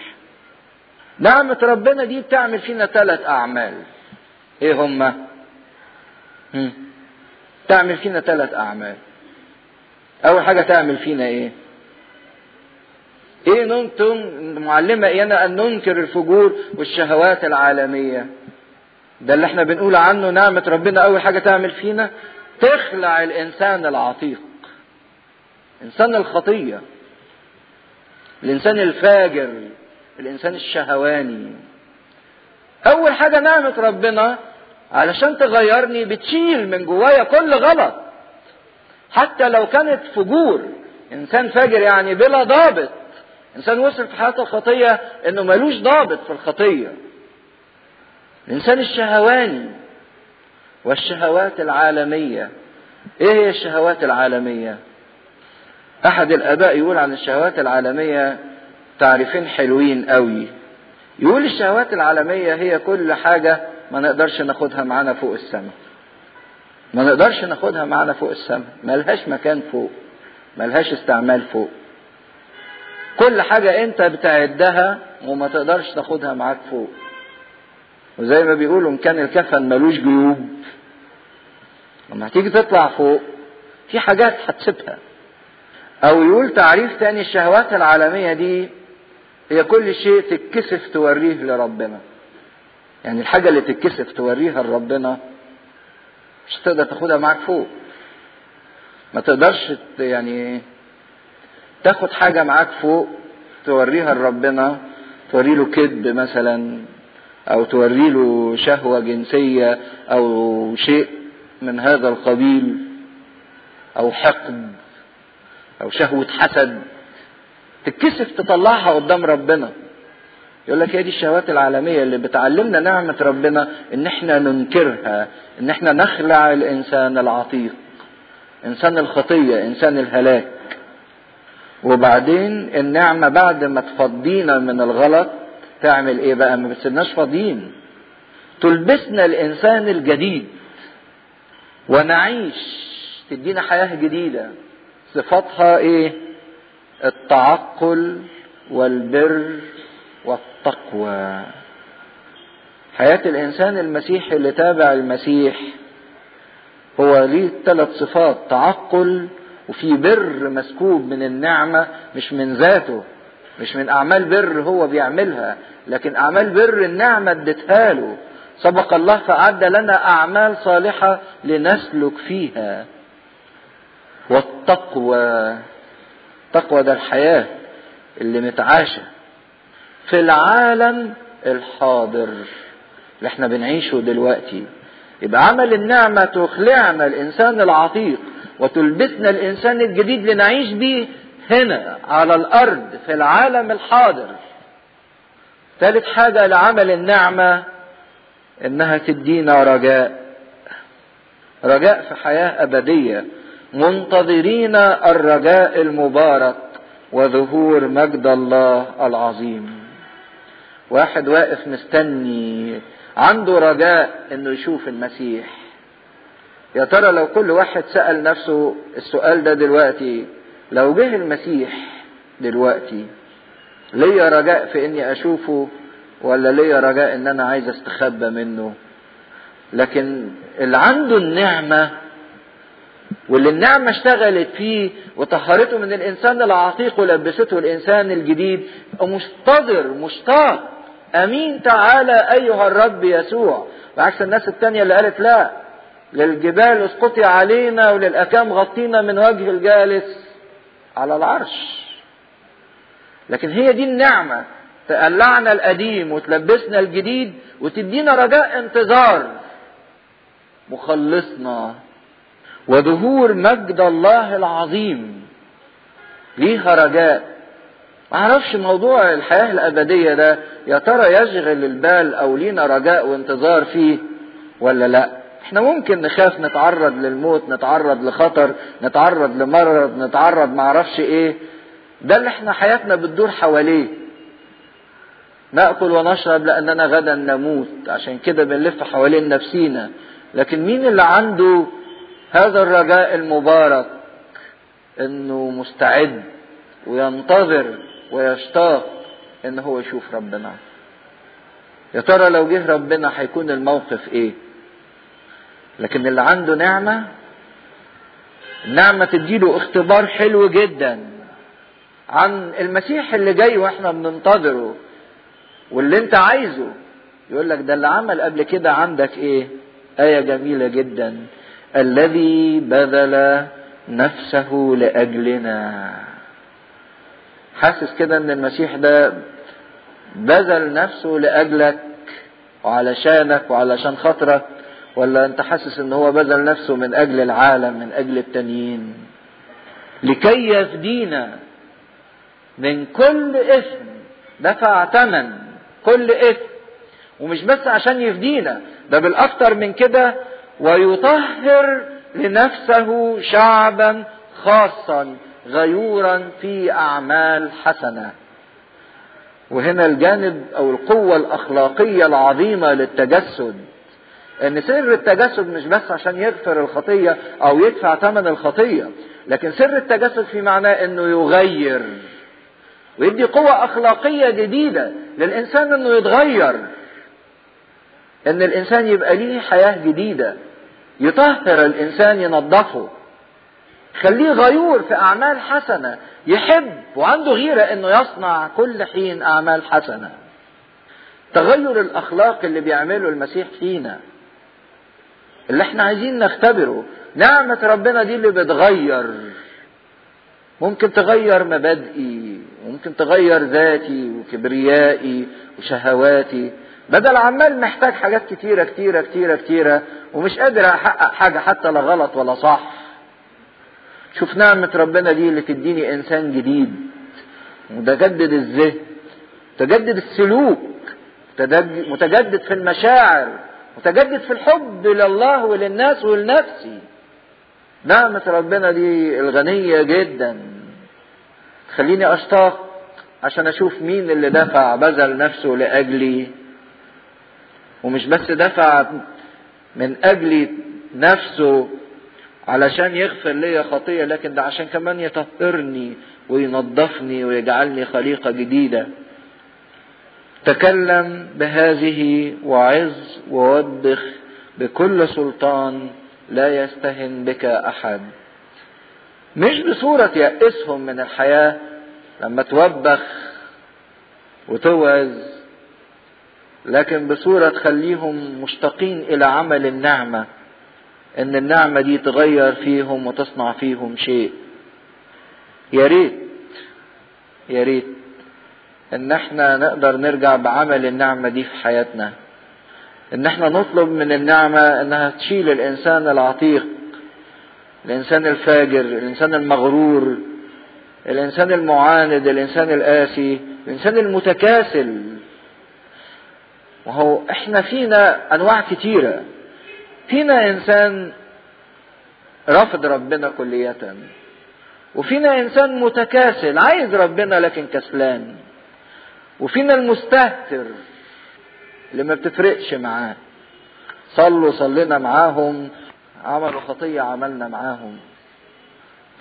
نعمة ربنا دي بتعمل فينا ثلاث أعمال. إيه هما؟ تعمل فينا ثلاث أعمال. أول حاجة تعمل فينا إيه؟ إيه ننتم معلمة ايانا أن ننكر الفجور والشهوات العالمية؟ ده اللي إحنا بنقول عنه نعمة ربنا أول حاجة تعمل فينا تخلع الإنسان العتيق. انسان الخطية. الإنسان الفاجر. الإنسان الشهواني. أول حاجة نعمة ربنا علشان تغيرني بتشيل من جوايا كل غلط. حتى لو كانت فجور إنسان فاجر يعني بلا ضابط إنسان وصل في حياته الخطية إنه ملوش ضابط في الخطية. الإنسان الشهواني والشهوات العالمية. إيه هي الشهوات العالمية؟ أحد الآباء يقول عن الشهوات العالمية تعريفين حلوين قوي يقول الشهوات العالمية هي كل حاجة ما نقدرش ناخدها معانا فوق السماء. ما نقدرش ناخدها معانا فوق السماء. ملهاش مكان فوق. ملهاش استعمال فوق. كل حاجة انت بتعدها وما تقدرش تاخدها معاك فوق. وزي ما بيقولوا إن كان الكفن ملوش جيوب. لما هتيجي تطلع فوق في حاجات هتسيبها. أو يقول تعريف تاني الشهوات العالمية دي هي كل شيء تتكسف توريه لربنا. يعني الحاجة اللي تتكسف توريها لربنا مش هتقدر تاخدها معاك فوق. ما تقدرش يعني تاخد حاجة معاك فوق توريها لربنا توري له كذب مثلا أو توري له شهوة جنسية أو شيء من هذا القبيل أو حقد أو شهوة حسد. تتكسف تطلعها قدام ربنا. يقول لك هي دي الشهوات العالمية اللي بتعلمنا نعمة ربنا إن إحنا ننكرها إن إحنا نخلع الإنسان العتيق إنسان الخطية إنسان الهلاك. وبعدين النعمة بعد ما تفضينا من الغلط تعمل إيه بقى؟ ما بتسيبناش فاضيين. تلبسنا الإنسان الجديد. ونعيش. تدينا حياة جديدة. صفاتها إيه؟ التعقل والبر والتقوى. حياة الإنسان المسيحي اللي تابع المسيح هو ليه ثلاث صفات تعقل وفي بر مسكوب من النعمة مش من ذاته مش من أعمال بر هو بيعملها لكن أعمال بر النعمة ادتها له. سبق الله فأعد لنا أعمال صالحة لنسلك فيها. والتقوى التقوى ده الحياة اللي متعاشة في العالم الحاضر اللي إحنا بنعيشه دلوقتي. يبقى عمل النعمة تخلعنا الإنسان العتيق. وتلبسنا الإنسان الجديد لنعيش به هنا على الأرض في العالم الحاضر. ثالث حاجة لعمل النعمة إنها تدينا رجاء. رجاء في حياة أبدية. منتظرين الرجاء المبارك وظهور مجد الله العظيم. واحد واقف مستني عنده رجاء إنه يشوف المسيح. يا ترى لو كل واحد سأل نفسه السؤال ده دلوقتي لو جه المسيح دلوقتي ليا رجاء في إني أشوفه ولا ليا رجاء إن أنا عايز أستخبى منه؟ لكن اللي عنده النعمة واللي النعمة اشتغلت فيه وطهرته من الإنسان العتيق ولبسته الإنسان الجديد منتظر مشتاق. أمين تعالى أيها الرب يسوع. بعكس الناس التانية اللي قالت لا للجبال اسقطي علينا وللأكام غطينا من وجه الجالس على العرش. لكن هي دي النعمة تقلعنا القديم وتلبسنا الجديد وتدينا رجاء انتظار. مخلصنا وظهور مجد الله العظيم. ليها رجاء. ما أعرفش موضوع الحياة الأبدية ده يا ترى يشغل البال أو لينا رجاء وانتظار فيه ولا لا؟ إحنا ممكن نخاف نتعرض للموت نتعرض لخطر نتعرض لمرض نتعرض معرفش إيه. ده اللي إحنا حياتنا بتدور حواليه. نأكل ونشرب لأننا غدا نموت. عشان كده بنلف حوالين نفسينا. لكن مين اللي عنده هذا الرجاء المبارك؟ إنه مستعد وينتظر ويشتاق إن هو يشوف ربنا. يا ترى لو جه ربنا هيكون الموقف إيه؟ لكن اللي عنده نعمة النعمة تديله اختبار حلو جدا عن المسيح اللي جاي وإحنا بننتظره واللي انت عايزه. يقول لك ده اللي عمل قبل كده عندك إيه؟ آية جميلة جدا. الذي بذل نفسه لأجلنا. حاسس كده إن المسيح ده بذل نفسه لأجلك وعلشانك وعلشان خاطرك. ولا أنت حاسس إن هو بذل نفسه من أجل العالم من أجل التانيين؟ لكي يفدينا من كل إثم دفع ثمن كل إثم. ومش بس عشان يفدينا ده بالأكتر من كده ويطهر لنفسه شعبا خاصا غيورا في أعمال حسنة. وهنا الجانب أو القوة الأخلاقية العظيمة للتجسد. إن سر التجسد مش بس عشان يغفر الخطية أو يدفع ثمن الخطية لكن سر التجسد في معناه إنه يغير ويدي قوة أخلاقية جديدة للإنسان إنه يتغير إن الإنسان يبقى ليه حياة جديدة يطهر الإنسان ينظفه خليه غيور في أعمال حسنة يحب وعنده غيرة إنه يصنع كل حين أعمال حسنة. تغير الأخلاق اللي بيعمله المسيح فينا. اللي إحنا عايزين نختبره. نعمة ربنا دي اللي بتغير. ممكن تغير مبادئي ممكن تغير ذاتي وكبريائي وشهواتي. بدل عمال محتاج حاجات كتيرة كتيرة كتيرة كتيرة ومش قادر أحقق حاجة حتى لا غلط ولا صح. شوف نعمة ربنا دي اللي تديني إنسان جديد. متجدد الذهن متجدد السلوك متجدد في المشاعر. متجدد في الحب لله وللناس ولنفسي. نعمة ربنا دي الغنية جدا. تخليني أشتاق عشان أشوف مين اللي دفع بذل نفسه لأجلي. ومش بس دفع من أجلي نفسه علشان يغفر لي خطية لكن ده عشان كمان يطهرني وينظفني ويجعلني خليقة جديدة. تكلم بهذه وعظ ووبخ بكل سلطان لا يستهن بك أحد. مش بصورة يأسهم من الحياة لما توبخ وتوعظ لكن بصورة تخليهم مشتاقين إلى عمل النعمة إن النعمة دي تغير فيهم وتصنع فيهم شيء. يا ريت يا ريت إن إحنا نقدر نرجع بعمل النعمة دي في حياتنا. إن إحنا نطلب من النعمة إنها تشيل الإنسان العتيق الإنسان الفاجر الإنسان المغرور الإنسان المعاند الإنسان القاسي الإنسان المتكاسل. وهو إحنا فينا أنواع كتيرة. فينا إنسان رافض ربنا كلية وفينا إنسان متكاسل عايز ربنا لكن كسلان. وفينا المستهتر اللي ما بتفرقش معاه. صلوا صلينا معاهم عملوا خطية عملنا معاهم.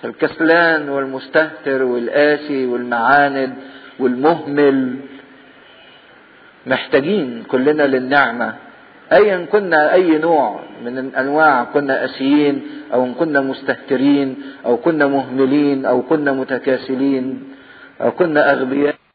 فالكسلان والمستهتر والقاسي والمعاند والمهمل محتاجين كلنا للنعمة. ايا كنا أي نوع من الأنواع كنا قاسيين أو كنا مستهترين أو كنا مهملين أو كنا متكاسلين أو كنا أغبياء.